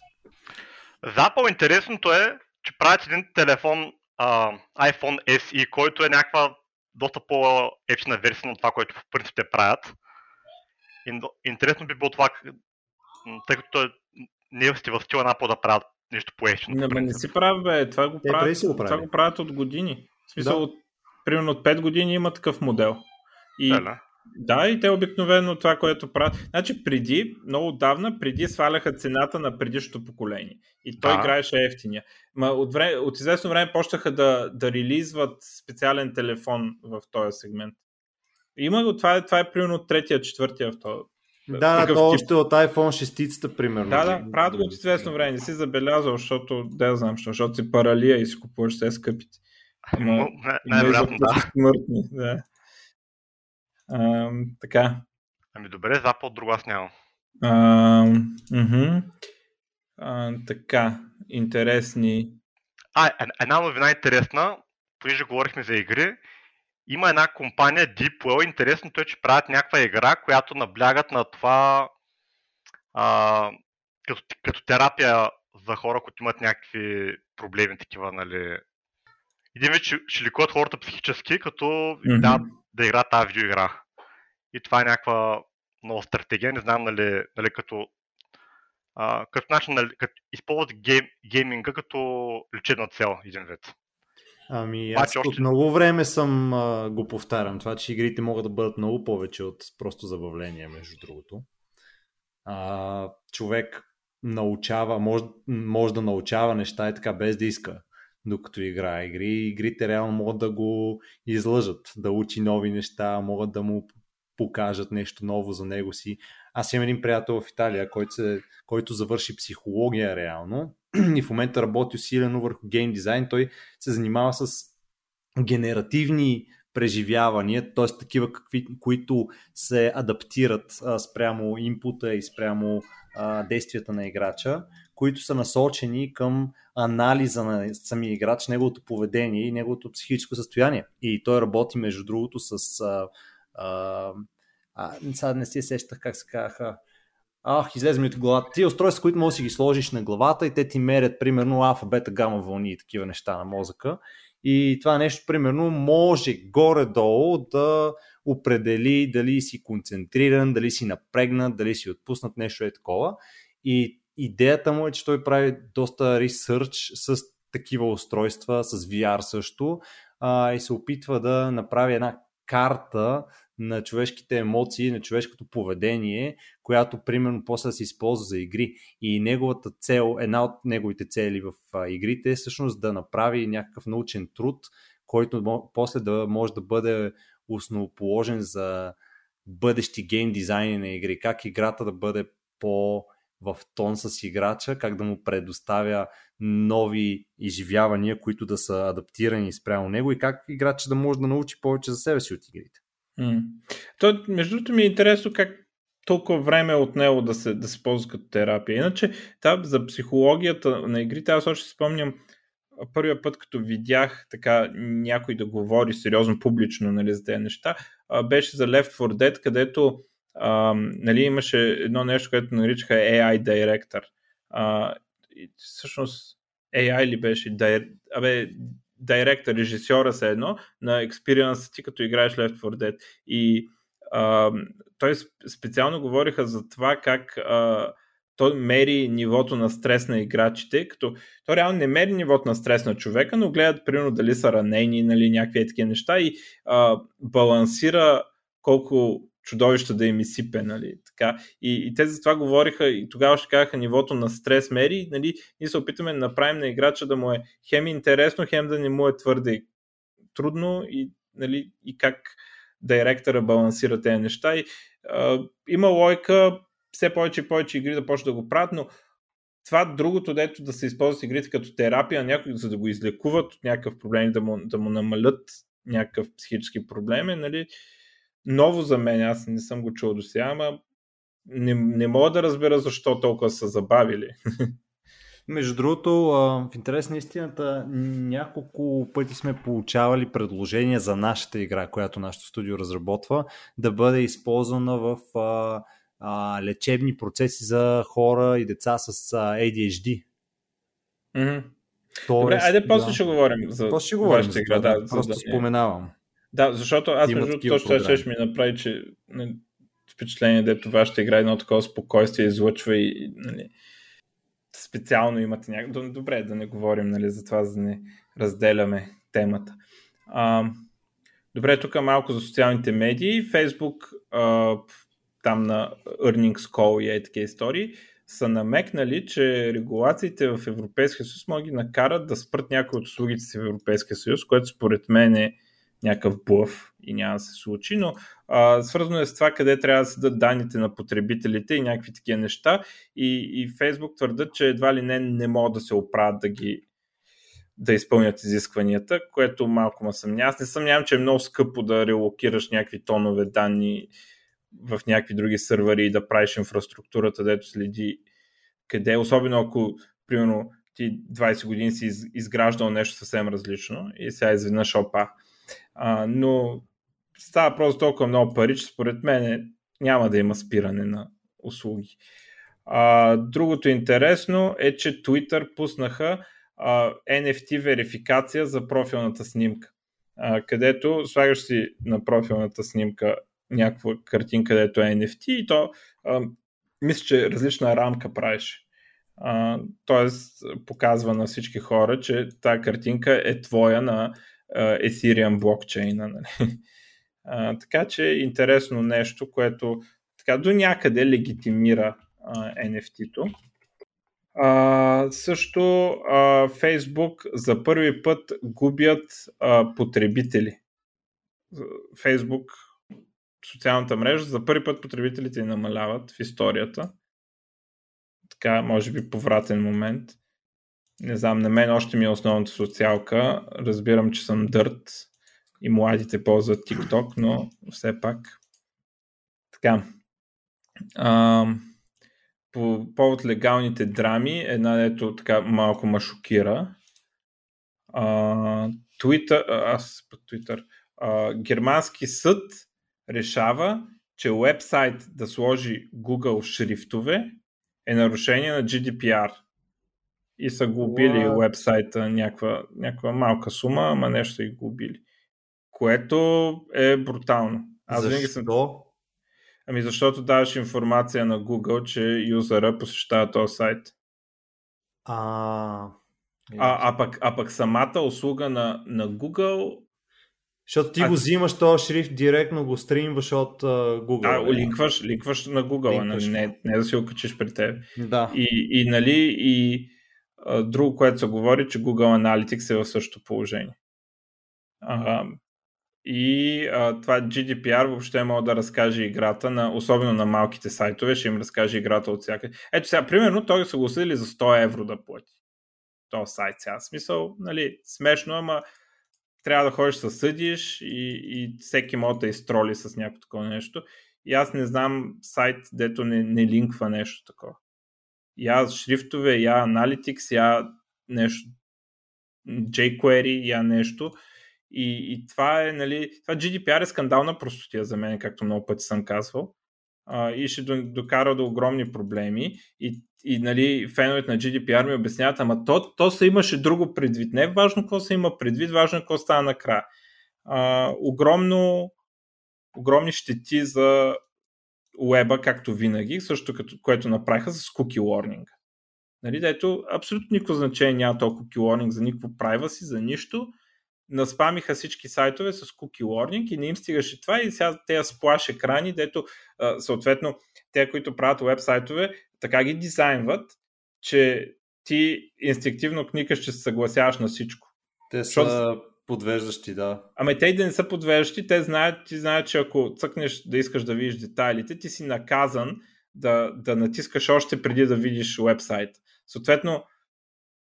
За Apple интересното е, че правят един телефон а, iPhone SE, който е някаква доста по-ефтина версия на това, което в принцип те правят. Интересно би било това, тъй като не е в стила на Apple да правят нещо по-ефтино. Не, по ма не си прави, бе. Това го Те правят, си го това го правят от години. В смисъл, Да. от, примерно от 5 години има такъв модел. И Да, да. Да, и те обикновено това, което правят. Значи преди, много отдавна, преди сваляха цената на предишното поколение. И той да. играеше ефтиния. Ма от, време, от известно време почнаха да, да релизват специален телефон в този сегмент. Има го, това, е, това е примерно третия, четвъртия в този. Да, да, то още от iPhone 6 примерно. Да, да, правят го от известно време. Не си забелязал, защото, да знам, защото, защото си паралия и си купуваш все скъпите. Ама, най-вероятно, да. Смъртни, да. А, така. Ами добре, запад друг аз нямам. А, uh-huh. а, така, интересни. А, една новина интересна, понеже говорихме за игри. Има една компания Deepwell, интересното е, че правят някаква игра, която наблягат на това а, като, като терапия за хора, които имат някакви проблеми, такива, нали. Един вид ще, ще ликуват хората психически, като mm-hmm. да, да играят тази видеоигра. И това е някаква нова стратегия. Не знам, нали, нали като а, като начин, нали, като използват гейм, гейминга като лечебна цел, един вид. Ами аз от много време съм а, го повтарям. Това, че игрите могат да бъдат много повече от просто забавление, между другото. А, човек научава, може, може да научава неща и така без да иска, докато играе игри. Игрите реално могат да го излъжат, да учи нови неща, могат да му покажат нещо ново за него си. Аз имам един приятел в Италия, който, се, който завърши психология реално и в момента работи усилено върху гейм дизайн. Той се занимава с генеративни преживявания, т.е. такива, какви, които се адаптират а, спрямо инпута и спрямо а, действията на играча, които са насочени към анализа на самия играч, неговото поведение и неговото психическо състояние. И той работи, между другото, с а, а, а, сега не си сещах как се казаха. Ах, излезе ми от главата. Ти устройства, които можеш да си ги сложиш на главата и те ти мерят, примерно, алфа, бета, гама вълни и такива неща на мозъка. И това нещо, примерно, може горе-долу да определи дали си концентриран, дали си напрегнат, дали си отпуснат нещо е такова. И идеята му е, че той прави доста ресърч с такива устройства, с VR също, а, и се опитва да направи една карта на човешките емоции, на човешкото поведение, която примерно после се използва за игри. И неговата цел, една от неговите цели в игрите е всъщност да направи някакъв научен труд, който после да може да бъде основоположен за бъдещи гейм дизайни на игри. Как играта да бъде по в тон с играча, как да му предоставя нови изживявания, които да са адаптирани спрямо него и как играча да може да научи повече за себе си от игрите. То, между другото ми е интересно как толкова време е от него да се, да се ползва като терапия. Иначе, да, за психологията на игрите, аз още спомням първия път, като видях така някой да говори сериозно публично нали, за тези неща, беше за Left 4 Dead, където а, нали, имаше едно нещо, което наричаха AI Director. А, и всъщност AI ли беше? Абе, директор, режисьора се едно на експириенса ти, като играеш Left 4 Dead. И а, той специално говориха за това как а, той мери нивото на стрес на играчите, като той реално не мери нивото на стрес на човека, но гледат примерно дали са ранени, нали, някакви такива неща и а, балансира колко чудовища да им изсипе, нали, така. И, и те за това говориха и тогава ще казаха нивото на стрес мери, нали, ние се опитаме да направим на играча да му е хем интересно, хем да не му е твърде трудно и, нали, и как директора балансира тези неща. И, а, има лойка все повече и повече игри да почнат да го правят, но това другото, дето да се използват игрите като терапия, някой, за да го излекуват от някакъв проблем, да му, да му намалят някакъв психически проблем, е, нали, ново за мен, аз не съм го чул до сега, ама не, не мога да разбера защо толкова са забавили. Между другото, в интерес на истината, няколко пъти сме получавали предложения за нашата игра, която нашето студио разработва, да бъде използвана в а, а, лечебни процеси за хора и деца с а, ADHD. Mm-hmm. Тоест, Добре, айде после да. ще говорим за после ще говорим за игра. Да, просто да, споменавам. Да, защото аз между другото точно ще ми направи, че нали, впечатление, дето вашата игра едно такова спокойствие излъчва и нали, специално имате някакво... Добре, да не говорим нали, за това, за да не разделяме темата. А, Добре, тук малко за социалните медии. Facebook, а, там на Earnings Call и е такива истории, са намекнали, че регулациите в Европейския съюз могат ги накарат да спрат някои от услугите си в Европейския съюз, което според мен е някакъв блъв и няма да се случи, но а, свързано е с това къде трябва да се дадат данните на потребителите и някакви такива неща и, и Facebook твърдат, че едва ли не не могат да се оправят да ги да изпълнят изискванията, което малко ме съмня. Аз не съмнявам, че е много скъпо да релокираш някакви тонове данни в някакви други сървъри и да правиш инфраструктурата, дето следи къде, особено ако, примерно, ти 20 години си изграждал нещо съвсем различно и сега изведнъж опа. А, но става просто толкова много пари, че според мен няма да има спиране на услуги. А, другото интересно е, че Twitter пуснаха а, NFT верификация за профилната снимка, а, където слагаш си на профилната снимка някаква картинка, където е NFT и то а, мисля, че различна рамка правиш. тоест показва на всички хора, че тази картинка е твоя на Ethereum блокчейна. Нали? А, така че интересно нещо, което така до някъде легитимира а, NFT-то. А, също а, Facebook за първи път губят а, потребители. Facebook, социалната мрежа, за първи път потребителите намаляват в историята. Така, може би повратен момент. Не знам, на мен още ми е основната социалка. Разбирам, че съм дърт и младите ползват TikTok, но все пак. Така. А, по повод легалните драми, една дето така малко ма шокира. Twitter, аз по а, германски съд решава, че уебсайт да сложи Google шрифтове е нарушение на GDPR. И са губили What? уебсайта някаква, някаква малка сума, ама нещо са и губили. Което е брутално. Аз Защо? съм Ами защото даваш информация на Google, че юзера посещава този сайт. А, а, а, пък, а пък самата услуга на, на Google защото ти а, го взимаш този шрифт директно, го стримваш от uh, Google. Да, линкваш, линкваш на Google, линкваш. Нали? Не, не да си го качиш при теб. Да. И, и, нали, и друго, което се говори, че Google Analytics е в същото положение. И а, това GDPR въобще може да разкаже играта, на, особено на малките сайтове, ще им разкаже играта от всяка. Ето сега, примерно, той са го съдили за 100 евро да плати. То сайт сега. Смисъл, нали, смешно, ама трябва да ходиш да съдиш и, и всеки може да изтроли с някакво такова нещо. И аз не знам сайт, дето не, не линква нещо такова. Я шрифтове, я Analytics, я нещо jQuery, я нещо. И, и това е, нали, това GDPR е скандална простотия за мен, както много пъти съм казвал. А, и ще докара до огромни проблеми. И, и нали, феновете на GDPR ми обясняват, ама то, то се имаше друго предвид. Не е важно какво се има предвид, важно е какво става накрая. А, огромно, огромни щети за уеба, както винаги, също като, което направиха с cookie warning. Нали, дето абсолютно никакво значение няма толкова cookie warning за никакво privacy, за нищо наспамиха всички сайтове с cookie warning и не им стигаше това и сега тези сплаш екрани, дето съответно те, които правят веб сайтове, така ги дизайнват, че ти инстинктивно кникаш, че се съгласяваш на всичко. Те са Защото... подвеждащи, да. Ами те и да не са подвеждащи, те знаят, ти знаят, че ако цъкнеш да искаш да видиш детайлите, ти си наказан да, да натискаш още преди да видиш вебсайт. Съответно,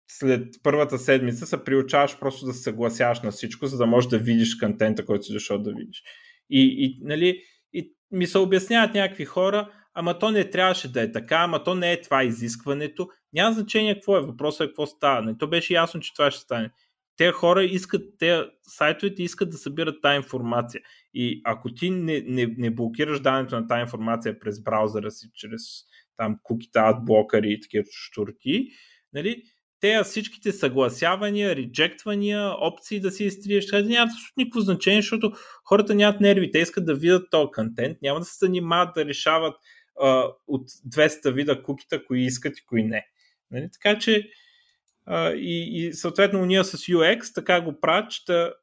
след първата седмица се приучаваш просто да се съгласяваш на всичко, за да можеш да видиш контента, който си дошъл да видиш. И, и, нали, и ми се обясняват някакви хора, ама то не трябваше да е така, ама то не е това изискването. Няма значение какво е, въпросът е какво става. Не, то беше ясно, че това ще стане. Те хора искат, те сайтовете искат да събират тази информация. И ако ти не, не, не блокираш даването на тази информация през браузъра си, чрез там кукита, адблокъри и такива штурки, нали, те всичките съгласявания, реджектвания, опции да си изтриеш, това нямат никакво значение, защото хората нямат нерви, те искат да видят този контент, няма да се занимават да решават а, от 200 вида кукита, кои искат и кои не. Нали? Така че а, и, и съответно ние с UX така го правят, че да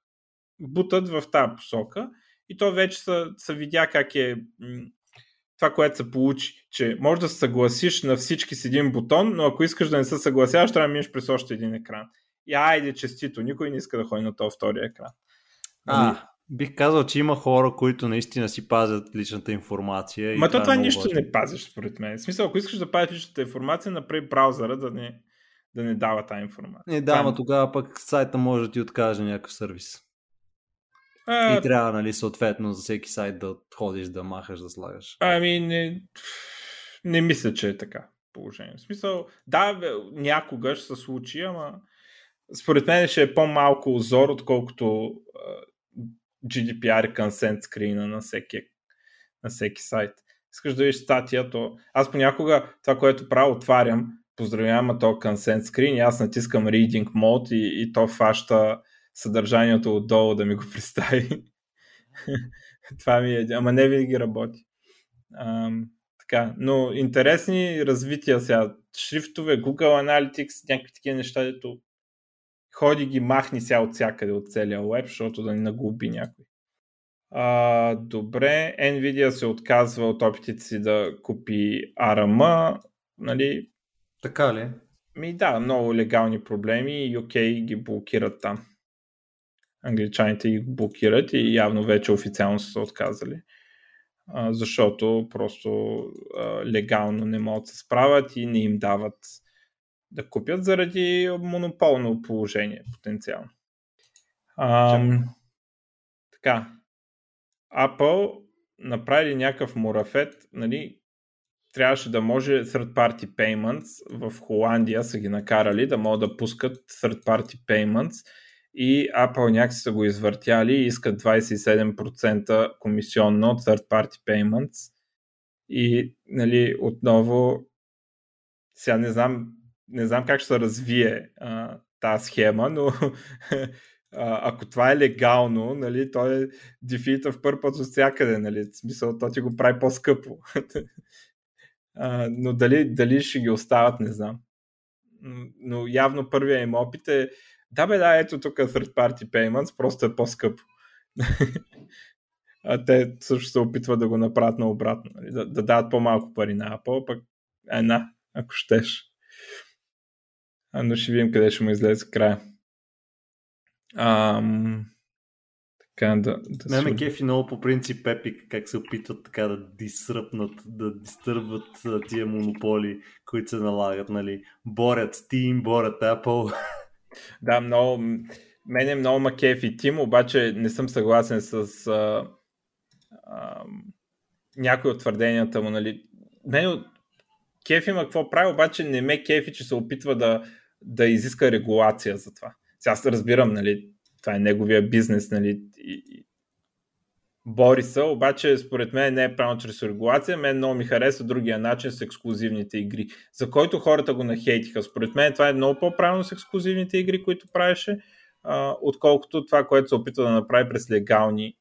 бутат в тази посока и то вече се, се видя как е това, което се получи, че може да се съгласиш на всички с един бутон, но ако искаш да не се съгласяваш, трябва да минеш през още един екран. И айде, честито, никой не иска да ходи на този втория екран. А, нали? бих казал, че има хора, които наистина си пазят личната информация. Ма то това, е нищо важно. не пазиш, според мен. В смисъл, ако искаш да пазиш личната информация, направи браузъра да не, да не дава тази информация. Не, да, ама тогава пък сайта може да ти откаже някакъв сервис. А... И трябва, нали, съответно, за всеки сайт да ходиш, да махаш, да слагаш. Ами, не, не мисля, че е така положение. В смисъл, да, някога ще се случи, ама според мен ще е по-малко озор, отколкото uh, GDPR consent screen на всеки, на всеки сайт. Искаш да видиш статия, то аз понякога това, което правя, отварям, поздравявам то consent screen аз натискам reading mode и, и то фаща съдържанието отдолу да ми го представи. Това ми е, ама не винаги работи. А, така, но интересни развития сега. Шрифтове, Google Analytics, някакви такива неща, дето ходи ги махни сега от всякъде от целия веб, защото да не нагуби някой. А, добре, Nvidia се отказва от опитите си да купи ARM, нали? Така ли? Ми да, много легални проблеми и UK ги блокират там англичаните ги блокират и явно вече официално са се отказали. А, защото просто а, легално не могат да се справят и не им дават да купят заради монополно положение потенциално. А, така. Apple направили някакъв мурафет, нали, трябваше да може third party payments в Холандия са ги накарали да могат да пускат third party payments и Apple някакси са го извъртяли и искат 27% комисионно от third party payments. И нали, отново сега не знам, не знам как ще се развие тази схема, но а, ако това е легално, нали, то е дефита в първ път от всякъде, нали, в смисъл, то ти го прави по-скъпо. но дали, дали ще ги остават, не знам. Но явно първия им опит е да бе, да, ето тук е third party payments, просто е по-скъпо. а те също се опитват да го направят наобратно, нали? да, да дадат по-малко пари на Apple, пък една, ако щеш. А, но ще видим къде ще му излезе края. Ам... Така, да, да Не ме кефи много по принцип Epic, как се опитват така да дисръпнат, да дистърбват тия монополи, които се налагат, нали. Борят Steam, борят Apple. Да, много. Мене много ма кефи Тим, обаче не съм съгласен с а, а, някои от твърденията му. Нали. Мене кефи има какво прави, обаче не ме кефи, че се опитва да, да изиска регулация за това. Сега аз разбирам, нали, това е неговия бизнес, нали, и, бори се, обаче според мен не е правилно чрез регулация. Мен много ми харесва другия начин с ексклюзивните игри, за който хората го нахейтиха. Според мен това е много по-правилно с ексклюзивните игри, които правеше, а, отколкото това, което се опитва да направи през легални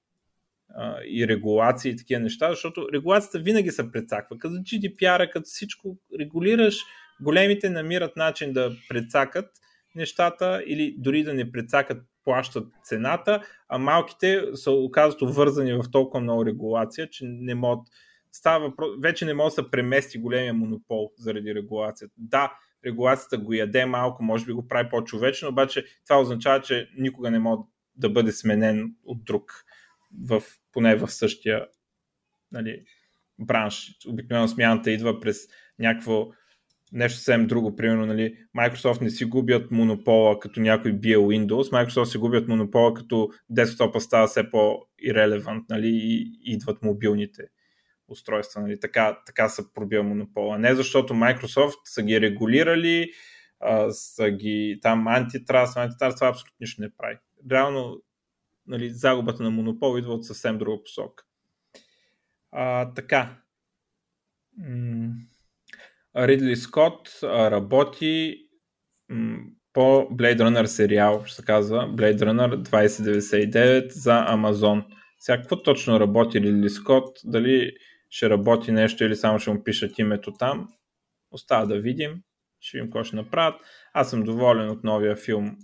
а, и регулации и такива неща, защото регулацията винаги се прецаква. Като GDPR, като всичко регулираш, големите намират начин да прецакат нещата или дори да не прецакат плащат цената, а малките са оказват вързани в толкова много регулация, че не могат става вече не може да се премести големия монопол заради регулацията. Да, регулацията го яде малко, може би го прави по-човечно, обаче това означава, че никога не може да бъде сменен от друг, в, поне в същия нали, бранш. Обикновено смяната идва през някакво нещо съвсем друго. Примерно, нали, Microsoft не си губят монопола като някой бие Windows, Microsoft си губят монопола като десктопа става все по-ирелевант нали, и идват мобилните устройства. Нали. Така, така са пробил монопола. Не защото Microsoft са ги регулирали, а, са ги там антитраст, антитраст, това абсолютно нищо не прави. Реално нали, загубата на монопол идва от съвсем друга посока. А, така. Ридли Скот работи по Blade Runner сериал, ще се казва Blade Runner 2099 за Amazon. Сега какво точно работи Ридли Скот? Дали ще работи нещо или само ще му пишат името там? Остава да видим. Ще видим какво ще направят. Аз съм доволен от новия филм.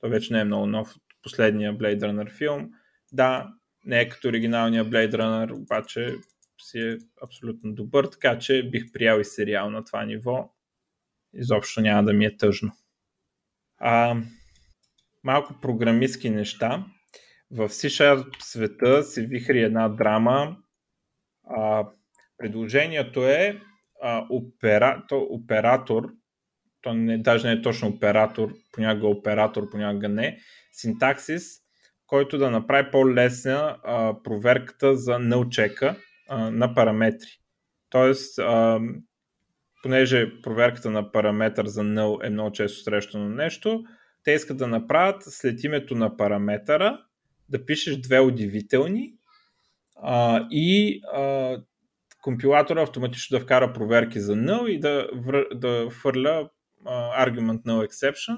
Той вече не е много нов, последния Blade Runner филм. Да, не е като оригиналния Blade Runner, обаче си е абсолютно добър, така че бих приял и сериал на това ниво. Изобщо няма да ми е тъжно. А, малко програмистски неща. В C-Sharp света се вихри една драма. А, предложението е а, опера, то, оператор, то не, даже не е точно оператор, понякога оператор, понякога не, синтаксис, който да направи по-лесна а, проверката за на параметри. Тоест, а, понеже проверката на параметър за null е много често срещано нещо, те искат да направят след името на параметъра да пишеш две удивителни а, и а, компилатора автоматично да вкара проверки за null и да, вър, да хвърля argument null exception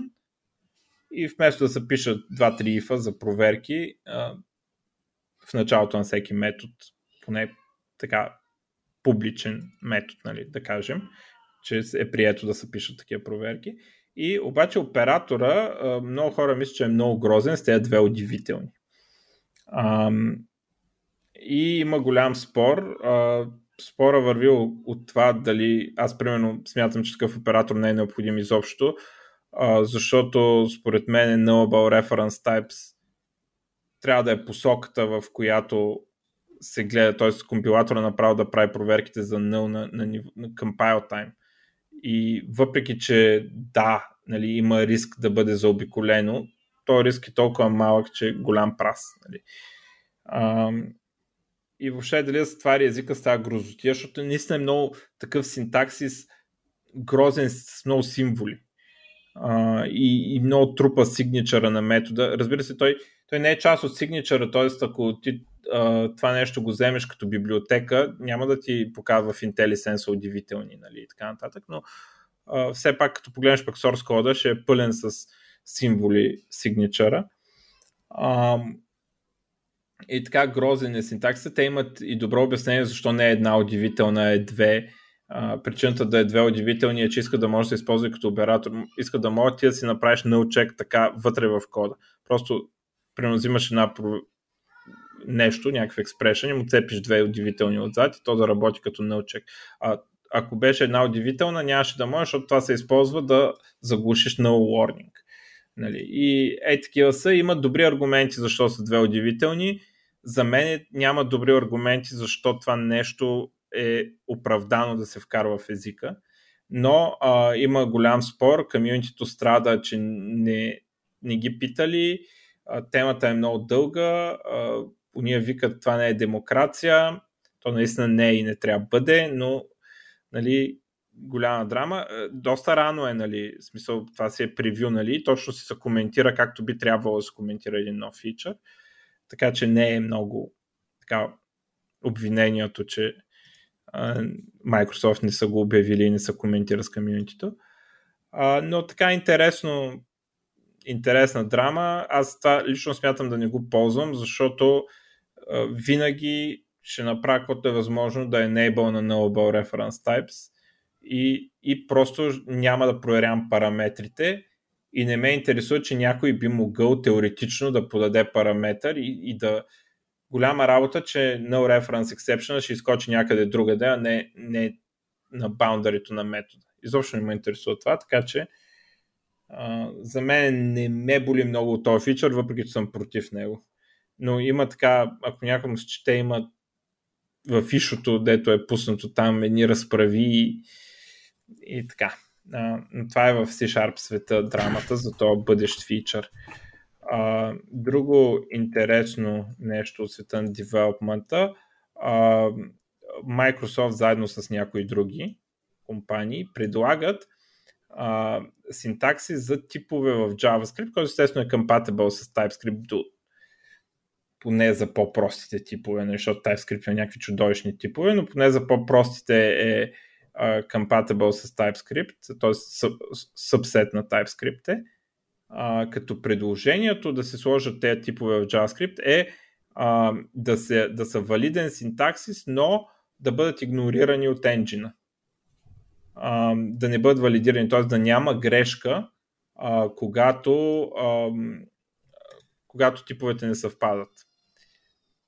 и вместо да се пишат 2-3 ифа за проверки а, в началото на всеки метод, поне така публичен метод, нали, да кажем, че е прието да се пишат такива проверки. И обаче оператора, много хора мислят, че е много грозен с тези две удивителни. И има голям спор. Спора върви от това дали аз примерно смятам, че такъв оператор не е необходим изобщо, защото според мен е Nullable Reference Types трябва да е посоката, в която се гледа, т.е. компилатора направо да прави проверките за null на, на, на, на compile time. И въпреки, че да, нали, има риск да бъде заобиколено, то риск е толкова малък, че е голям прас. Нали. А, и въобще дали да се твари езика с тази грозотия, защото наистина е много такъв синтаксис, грозен с много символи. И, и много трупа сигничъра на метода. Разбира се, той, той не е част от сигничъра, т.е. ако ти а, това нещо го вземеш като библиотека, няма да ти показва в IntelliSense удивителни нали, и така нататък, но а, все пак като погледнеш пък source кода, ще е пълен с символи сигничъра. И така грозен е синтаксата. Те имат и добро обяснение защо не е една удивителна, е две. Причината да е две удивителни е, че иска да може да се използва като оператор. Иска да може ти да си направиш check така вътре в кода. Просто примерно взимаш една нещо, някакъв експрешен и му цепиш две удивителни отзад и то да работи като нълчек. А ако беше една удивителна, нямаше да може, защото това се използва да заглушиш no warning. Нали? И е такива са, имат добри аргументи защо са две удивителни. За мен няма добри аргументи защо това нещо е оправдано да се вкарва в езика. Но а, има голям спор, комьюнитито страда, че не, не ги питали, а, темата е много дълга, а, уния викат това не е демокрация, то наистина не е и не трябва бъде, но нали, голяма драма. Е, доста рано е, нали, в смисъл това си е превю, нали, точно се коментира както би трябвало да се коментира един нов фичър, така че не е много така обвинението, че Microsoft не са го обявили и не са коментира с комьюнитито. Но така интересно интересна драма. Аз това лично смятам да не го ползвам, защото винаги ще направя каквото е възможно да е enable на nullable reference types и, и просто няма да проверявам параметрите и не ме интересува, че някой би могъл теоретично да подаде параметър и, и да голяма работа, че no reference exception ще изкочи някъде другаде, а не, не на баундарито на метода. Изобщо не ме интересува това, така че а, за мен не ме боли много този фичър, въпреки че съм против него но има така, ако някой му се чете, има в ишото, дето е пуснато там едни разправи и, и така. А, но това е в C-Sharp света драмата за този бъдещ фичър. А, друго интересно нещо от света на девелопмента, а, Microsoft заедно с някои други компании предлагат а, синтакси за типове в JavaScript, който естествено е compatible с TypeScript поне за по-простите типове, нали, защото TypeScript е някакви чудовищни типове, но поне за по-простите е uh, compatible с TypeScript, т.е. subset на TypeScript е. Uh, като предложението да се сложат тези типове в JavaScript е uh, да, се, да са валиден синтаксис, но да бъдат игнорирани от енджина. Да не бъдат валидирани, т.е. да няма грешка, uh, когато uh, когато типовете не съвпадат.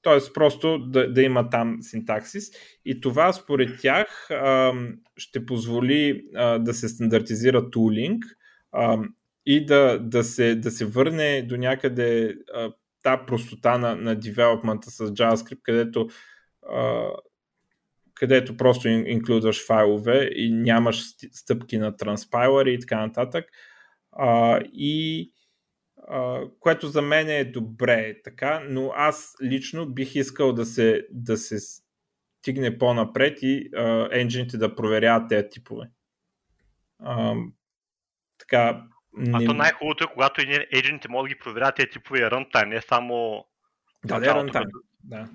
Тоест просто да, да има там синтаксис. И това според тях а, ще позволи а, да се стандартизира тулинг а, и да, да, се, да се върне до някъде та простота на, на девелопмента с JavaScript, където а, където просто инклюдваш файлове и нямаш стъпки на транспайлъри и така нататък. А, и а, което за мен е добре, така, но аз лично бих искал да се, да се стигне по-напред и енджините да проверяват тези типове. А, така, не... А то най-хубавото е, когато енджините могат да ги проверяват тези типове рънтайм, не само да, да, рънтайм. Да.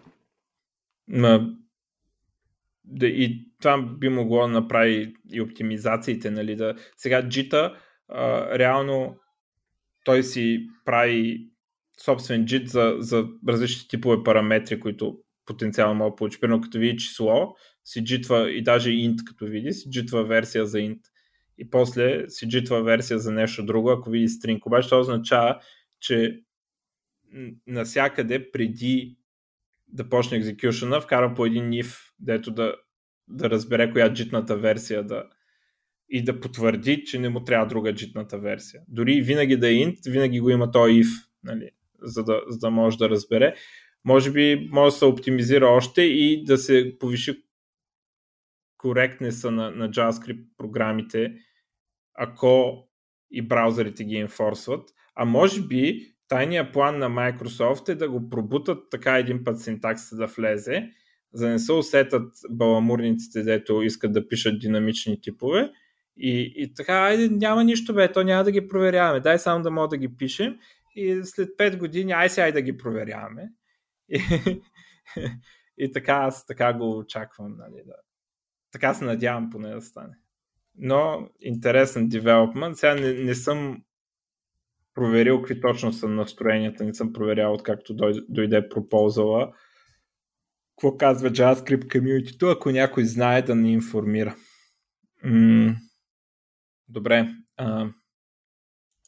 Ма, да, и това би могло да направи и оптимизациите, нали, да... Сега джита, а, реално той си прави собствен JIT за, за различни типове параметри, които потенциално мога да получи. Примерно като види число, си джитва и даже int като види, си джитва версия за int. И после си джитва версия за нещо друго, ако види string. Обаче това означава, че насякъде преди да почне екзекюшена, вкара по един if, дето да, да разбере коя джитната версия да, и да потвърди, че не му трябва друга джитната версия. Дори винаги да е int, винаги го има той if, нали, за, да, за да може да разбере. Може би може да се оптимизира още и да се повиши коректнеса на, на JavaScript програмите, ако и браузърите ги инфорсват. А може би тайният план на Microsoft е да го пробутат така един път синтаксата да влезе, за да не се усетат баламурниците, дето искат да пишат динамични типове и, и така, айде, няма нищо бе, то няма да ги проверяваме. Дай само да мога да ги пишем и след 5 години, ай сега да ги проверяваме. И, и така аз така го очаквам. Нали, да. Така се надявам поне да стане. Но интересен девелопмент. Сега не, не съм проверил какви точно са настроенията, не съм проверял откакто дойде, дойде пропозала. Какво казва JavaScript community ако някой знае да ни информира. М- Добре. А,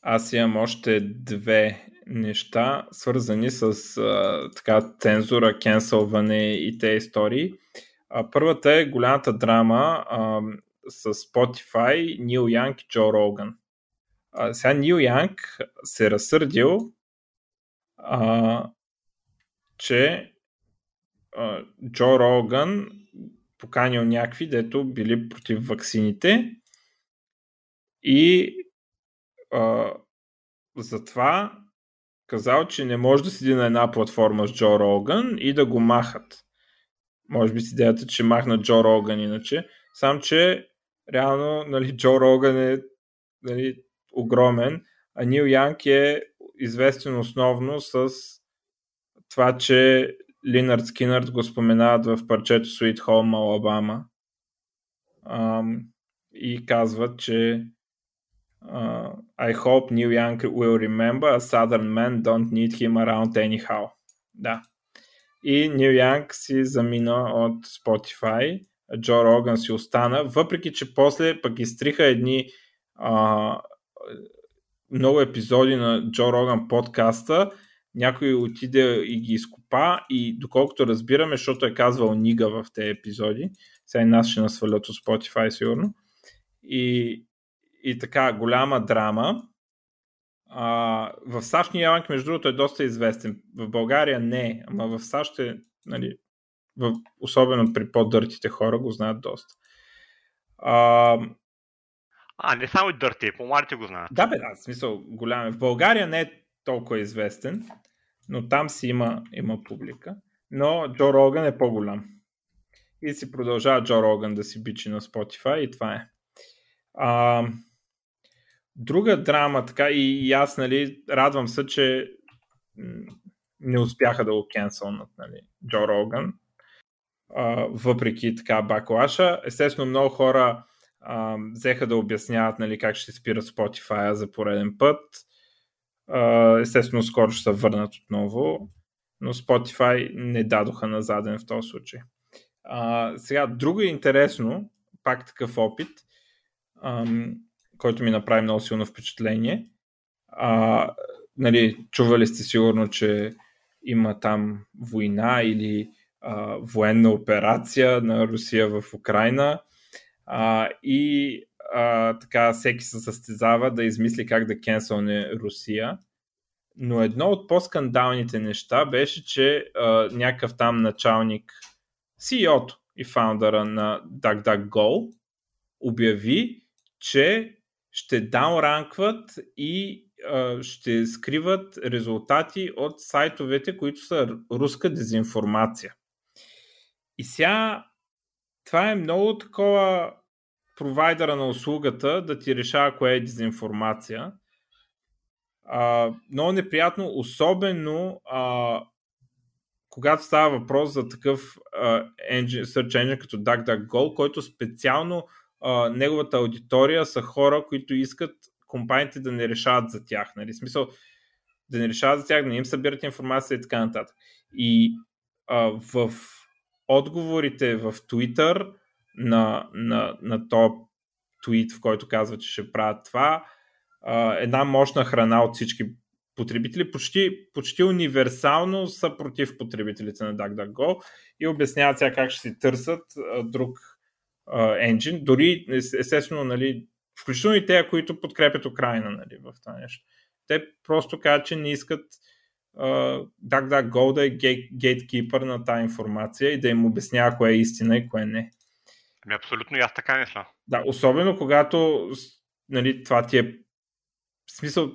аз имам още две неща, свързани с а, така, цензура, кенсълване и те истории. А, първата е голямата драма а, с Spotify, Нил Янг и Джо Роган. А, сега Нил Янг се разсърдил, а, че а, Джо Роган поканил някакви, дето били против ваксините и а, затова казал, че не може да седи на една платформа с Джо Роган и да го махат. Може би с идеята, че махнат Джо Роган иначе. Сам, че реално нали, Джо Роган е нали, огромен, а Нил Янг е известен основно с това, че Линард Скинърд го споменават в парчето Sweet Home Alabama Ам, и казват, че Uh, I hope Neil Young will remember a southern man don't need him around anyhow. Да. И Нил Янг си замина от Spotify, Джо Роган си остана, въпреки че после пък изтриха едни а, много епизоди на Джо Роган подкаста, някой отиде и ги изкопа и доколкото разбираме, защото е казвал Нига в тези епизоди, сега и нас ще насвалят от Spotify сигурно, и и така голяма драма. А, в САЩ Янг, между другото, е доста известен. В България не, ама в САЩ е, нали, в, особено при по-дъртите хора го знаят доста. А, а не само и дърти, по-младите го знаят. Да, бе, да, в смисъл голям е. В България не е толкова известен, но там си има, има публика. Но Джо Роган е по-голям. И си продължава Джо Роган да си бичи на Spotify и това е. А, Друга драма, така и, и аз, нали, радвам се, че не успяха да го кенсълнат, нали, Джо Роган, въпреки така баклаша. Естествено, много хора а, взеха да обясняват нали, как ще спира Spotify за пореден път. А, естествено, скоро ще се върнат отново, но Spotify не дадоха на заден в този случай. А, сега, друго интересно, пак такъв опит, ам, който ми направи много силно впечатление. А, нали, чували сте сигурно, че има там война или а, военна операция на Русия в Украина а, и а, така всеки се състезава да измисли как да кенселне Русия. Но едно от по-скандалните неща беше, че а, някакъв там началник, CEO-то и фаундъра на DuckDuckGo обяви, че ще даунранкват и а, ще скриват резултати от сайтовете, които са руска дезинформация. И сега това е много такова провайдера на услугата да ти решава кое е дезинформация. А, много неприятно, особено а, когато става въпрос за такъв а, engine, search engine като DuckDuckGo, който специално а, неговата аудитория са хора, които искат компаниите да не решават за тях. Нали? Смисъл, да не решават за тях, да не им събират информация и така нататък. И а, в отговорите в Twitter на, на, на топ твит, в който казва, че ще правят това, една мощна храна от всички потребители, почти, почти универсално са против потребителите на DuckDuckGo и обясняват сега как ще си търсят друг енджин, дори естествено, нали, включително и те, които подкрепят Украина нали, в това нещо. Те просто казват, че не искат DuckDuckGo да е гейткипър на тази информация и да им обяснява кое е истина и кое не. Ами абсолютно и аз така мисля. Да, особено когато нали, това ти е в смисъл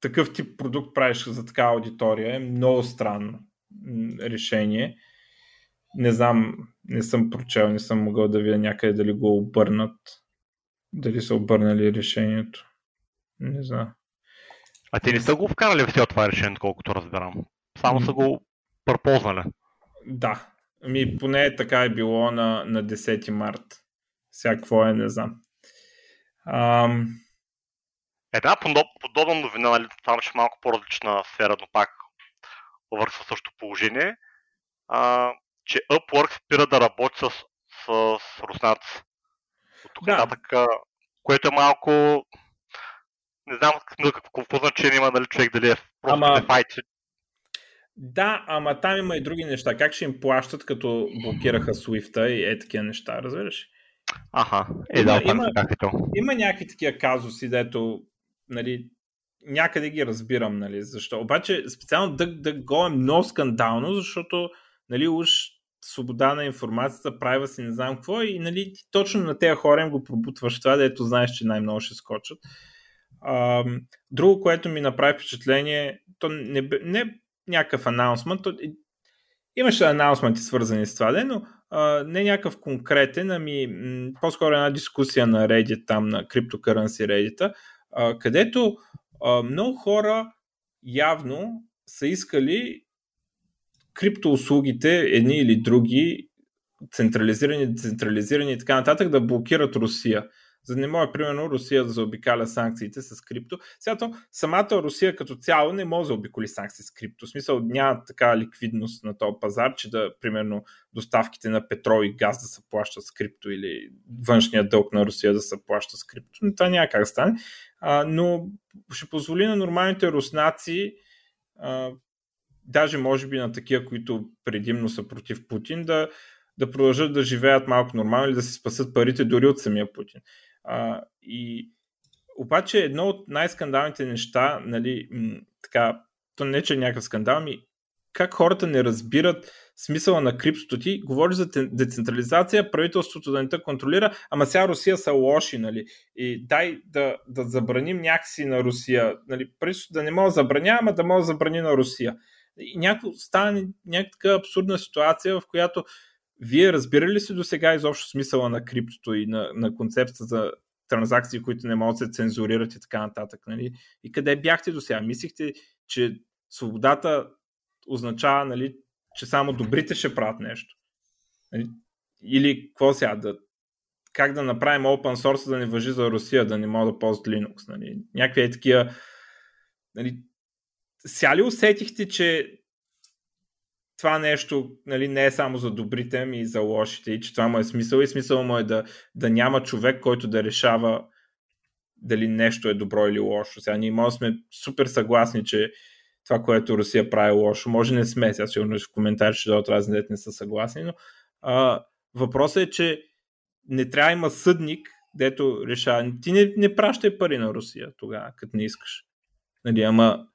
такъв тип продукт правиш за такава аудитория е много странно решение. Не знам, не съм прочел, не съм могъл да видя някъде дали го обърнат. Дали са обърнали решението. Не знам. А те не са го вкарали в това решение, колкото разбирам. Само са го пропознали. Да. Ами поне така е било на, на 10 март. Всякво е, не знам. Ам... Една подобна новина, нали, там ще е малко по-различна сфера, но пак върху също положение, а, че Upwork спира да работи с, с, с руснаци. От тук да. нататък, което е малко... Не знам какво значение има дали човек дали е просто Ама... файт. Да, ама там има и други неща. Как ще им плащат, като блокираха Swift и е такива неща, разбираш? Аха, е да, има, има, има някакви такива казуси, дето нали, някъде ги разбирам, нали, защо. Обаче специално да, да го е много скандално, защото нали, уж свобода на информацията, права си не знам какво и нали, точно на тези хора им го пробутваш това, дето знаеш, че най-много ще скочат. Друго, което ми направи впечатление, то не, не някакъв анаунсмент, то, имаше анаунсменти свързани с това, но а, не някакъв конкретен, ами м- по-скоро една дискусия на Reddit, там на Cryptocurrency Reddit, а, където а, много хора явно са искали криптоуслугите, едни или други, централизирани, децентрализирани и така нататък, да блокират Русия. За да не може, примерно, Русия да заобикаля санкциите с крипто. Сега самата Русия като цяло не може да обиколи санкции с крипто. В смисъл няма така ликвидност на този пазар, че да, примерно, доставките на петрол и газ да се плащат с крипто или външния дълг на Русия да се плаща с крипто. Но това няма как да стане. А, но ще позволи на нормалните руснаци а, даже може би на такива, които предимно са против Путин, да, да продължат да живеят малко нормално или да се спасат парите дори от самия Путин. А, и обаче едно от най-скандалните неща, нали, м- така, то не че е някакъв скандал, ми как хората не разбират смисъла на криптото ти, говори за децентрализация, правителството да не те контролира, ама сега Русия са лоши, нали? И дай да, да забраним някакси на Русия, нали? Правителството да не може да забраня, ама да може да забрани на Русия. И няко, стане някаква абсурдна ситуация, в която вие разбирали ли си до сега изобщо смисъла на криптото и на, на концепцията за транзакции, които не могат да се цензурират и така нататък. Нали? И къде бяхте до сега? Мислихте, че свободата означава, нали, че само добрите ще правят нещо. Нали? Или какво сега? Да, как да направим open source да не въжи за Русия, да не могат да ползват Linux. Нали? Някакви е такива нали, сега ли усетихте, че това нещо нали, не е само за добрите, ами и за лошите, и че това му е смисъл и смисъл му е да, да няма човек, който да решава дали нещо е добро или лошо. Сега ние може сме супер съгласни, че това, което Русия прави лошо, може не сме, сега сигурно в коментари ще дадат разни не са съгласни, но а, въпросът е, че не трябва има съдник, дето решава. Ти не, не пращай пари на Русия тогава, като не искаш. Нали, ама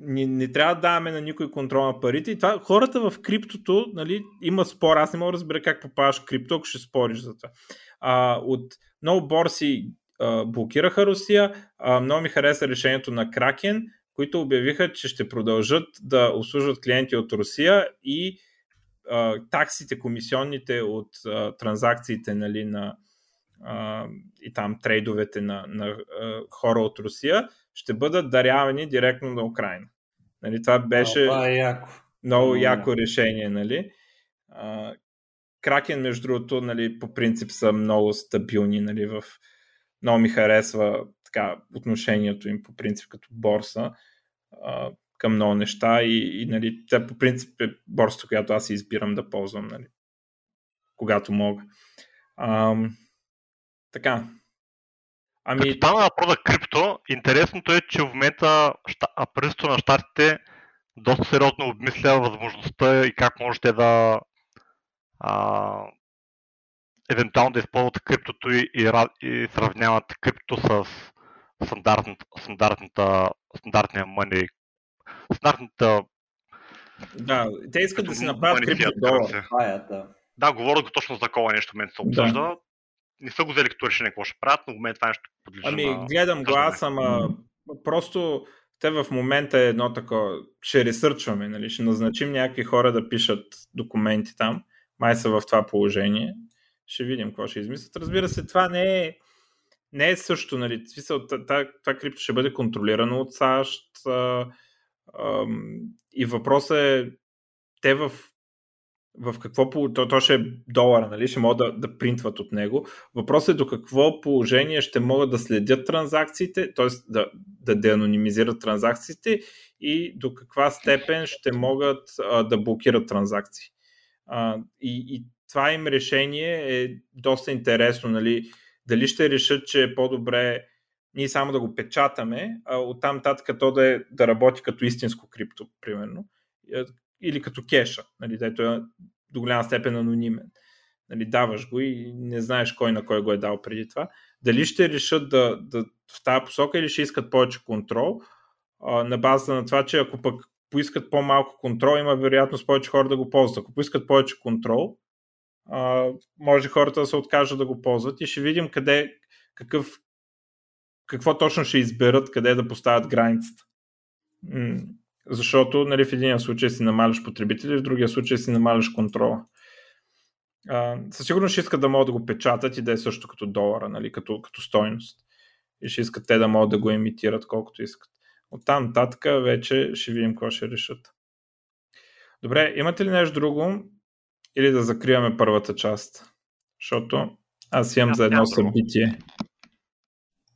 не, не трябва да даваме на никой контрол на парите. И това, хората в криптото, нали, има спор. Аз не мога да разбера как попадаш в крипто, ако ще спориш за това. А, от много борси а, блокираха Русия. А, много ми хареса решението на Кракен, които обявиха, че ще продължат да обслужват клиенти от Русия и а, таксите, комисионните от а, транзакциите нали, на а, и там трейдовете на, на а, хора от Русия ще бъдат дарявани директно на Украина. Нали, това беше а, това е яко. много mm. яко решение. Нали. А, Кракен, между другото, нали, по принцип са много стабилни. Нали, в... Много ми харесва така, отношението им по принцип като борса а, към много неща и, и нали, те по принцип е борсата, която аз избирам да ползвам, нали, когато мога. А, така. Ами... Като стана въпрос за крипто, интересното е, че в момента правителството на щатите доста сериозно обмисля възможността и как можете да а, евентуално да използват криптото и, и, и сравняват крипто с стандартната, стандартната, стандартния money, стандартната да, те искат да си направят крипто долар. Да, да говоря го точно за такова нещо, момента се обсъжда. Да не са го взели като решение какво ще правят, но в момента това нещо подлежи Ами, на... гледам го аз, ама просто те в момента е едно такова, ще ресърчваме, нали? ще назначим някакви хора да пишат документи там, май са в това положение, ще видим какво ще измислят. Разбира се, това не е, не е също, нали? Смисъл, това, това крипто ще бъде контролирано от САЩ а, а, и въпросът е те в в какво то, то ще е долара, нали? ще могат да, да принтват от него. Въпросът е до какво положение ще могат да следят транзакциите, т.е. да, да деанонимизират транзакциите и до каква степен ще могат а, да блокират транзакции. А, и, и това им решение е доста интересно. Нали? Дали ще решат, че е по-добре ние само да го печатаме, а оттам татък то да, е, да работи като истинско крипто, примерно или като кеша, нали, дето е до голяма степен анонимен. Нали, даваш го и не знаеш кой на кой го е дал преди това. Дали ще решат да, да в тази посока или ще искат повече контрол, а, на базата на това, че ако пък поискат по-малко контрол, има вероятност повече хора да го ползват. Ако поискат повече контрол, а, може хората да се откажат да го ползват и ще видим къде, какъв, какво точно ще изберат, къде да поставят границата. Защото нали, в един случай си намаляш потребители, в другия случай си намаляш контрола. А, със сигурност ще искат да могат да го печатат и да е също като долара, нали, като, като стойност. И ще искат те да могат да го имитират колкото искат. От там нататък вече ще видим какво ще решат. Добре, имате ли нещо друго? Или да закриваме първата част? Защото аз имам за едно събитие.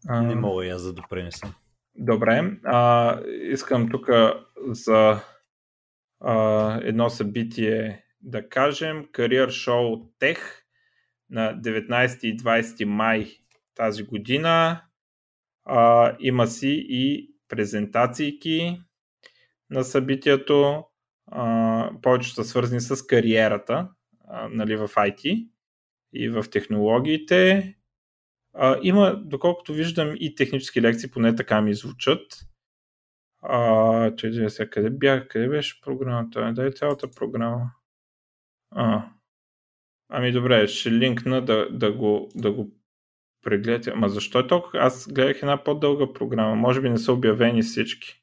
Не мога и аз да допринесам. Добре, а, искам тук за а, едно събитие да кажем. Career Show Tech на 19 и 20 май тази година. А, има си и презентации на събитието. А, повече са свързани с кариерата а, нали, в IT и в технологиите. А, има, доколкото виждам, и технически лекции, поне така ми звучат. А, че сега къде бях, къде беше програмата? Дай цялата програма. А, ами добре, ще линкна да, да, го, да го прегледате. Ама защо е толкова? Аз гледах една по-дълга програма. Може би не са обявени всички.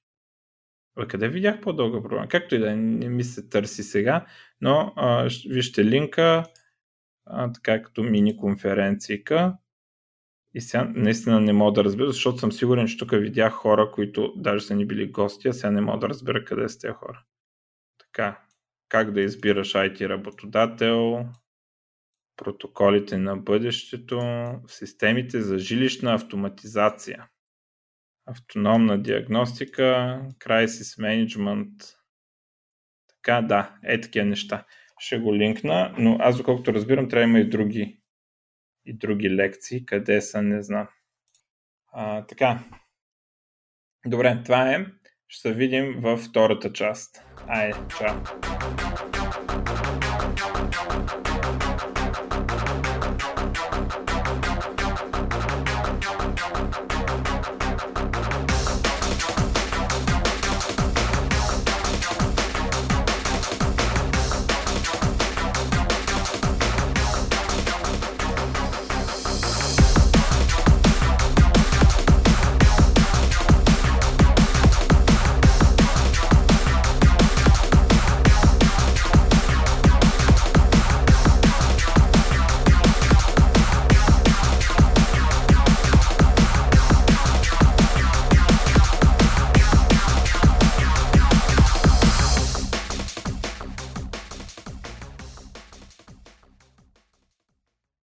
А къде видях по-дълга програма? Както и да е, не ми се търси сега, но а, вижте линка, а, така като мини конференцийка. И сега наистина не мога да разбера, защото съм сигурен, че тук видях хора, които даже са ни били гости, а сега не мога да разбера къде са тези хора. Така, как да избираш IT работодател, протоколите на бъдещето, системите за жилищна автоматизация, автономна диагностика, crisis management. Така, да, е такива неща. Ще го линкна, но аз доколкото разбирам, трябва да има и други и други лекции. Къде са, не знам. А, така. Добре, това е. Ще се видим във втората част. Айде, чао.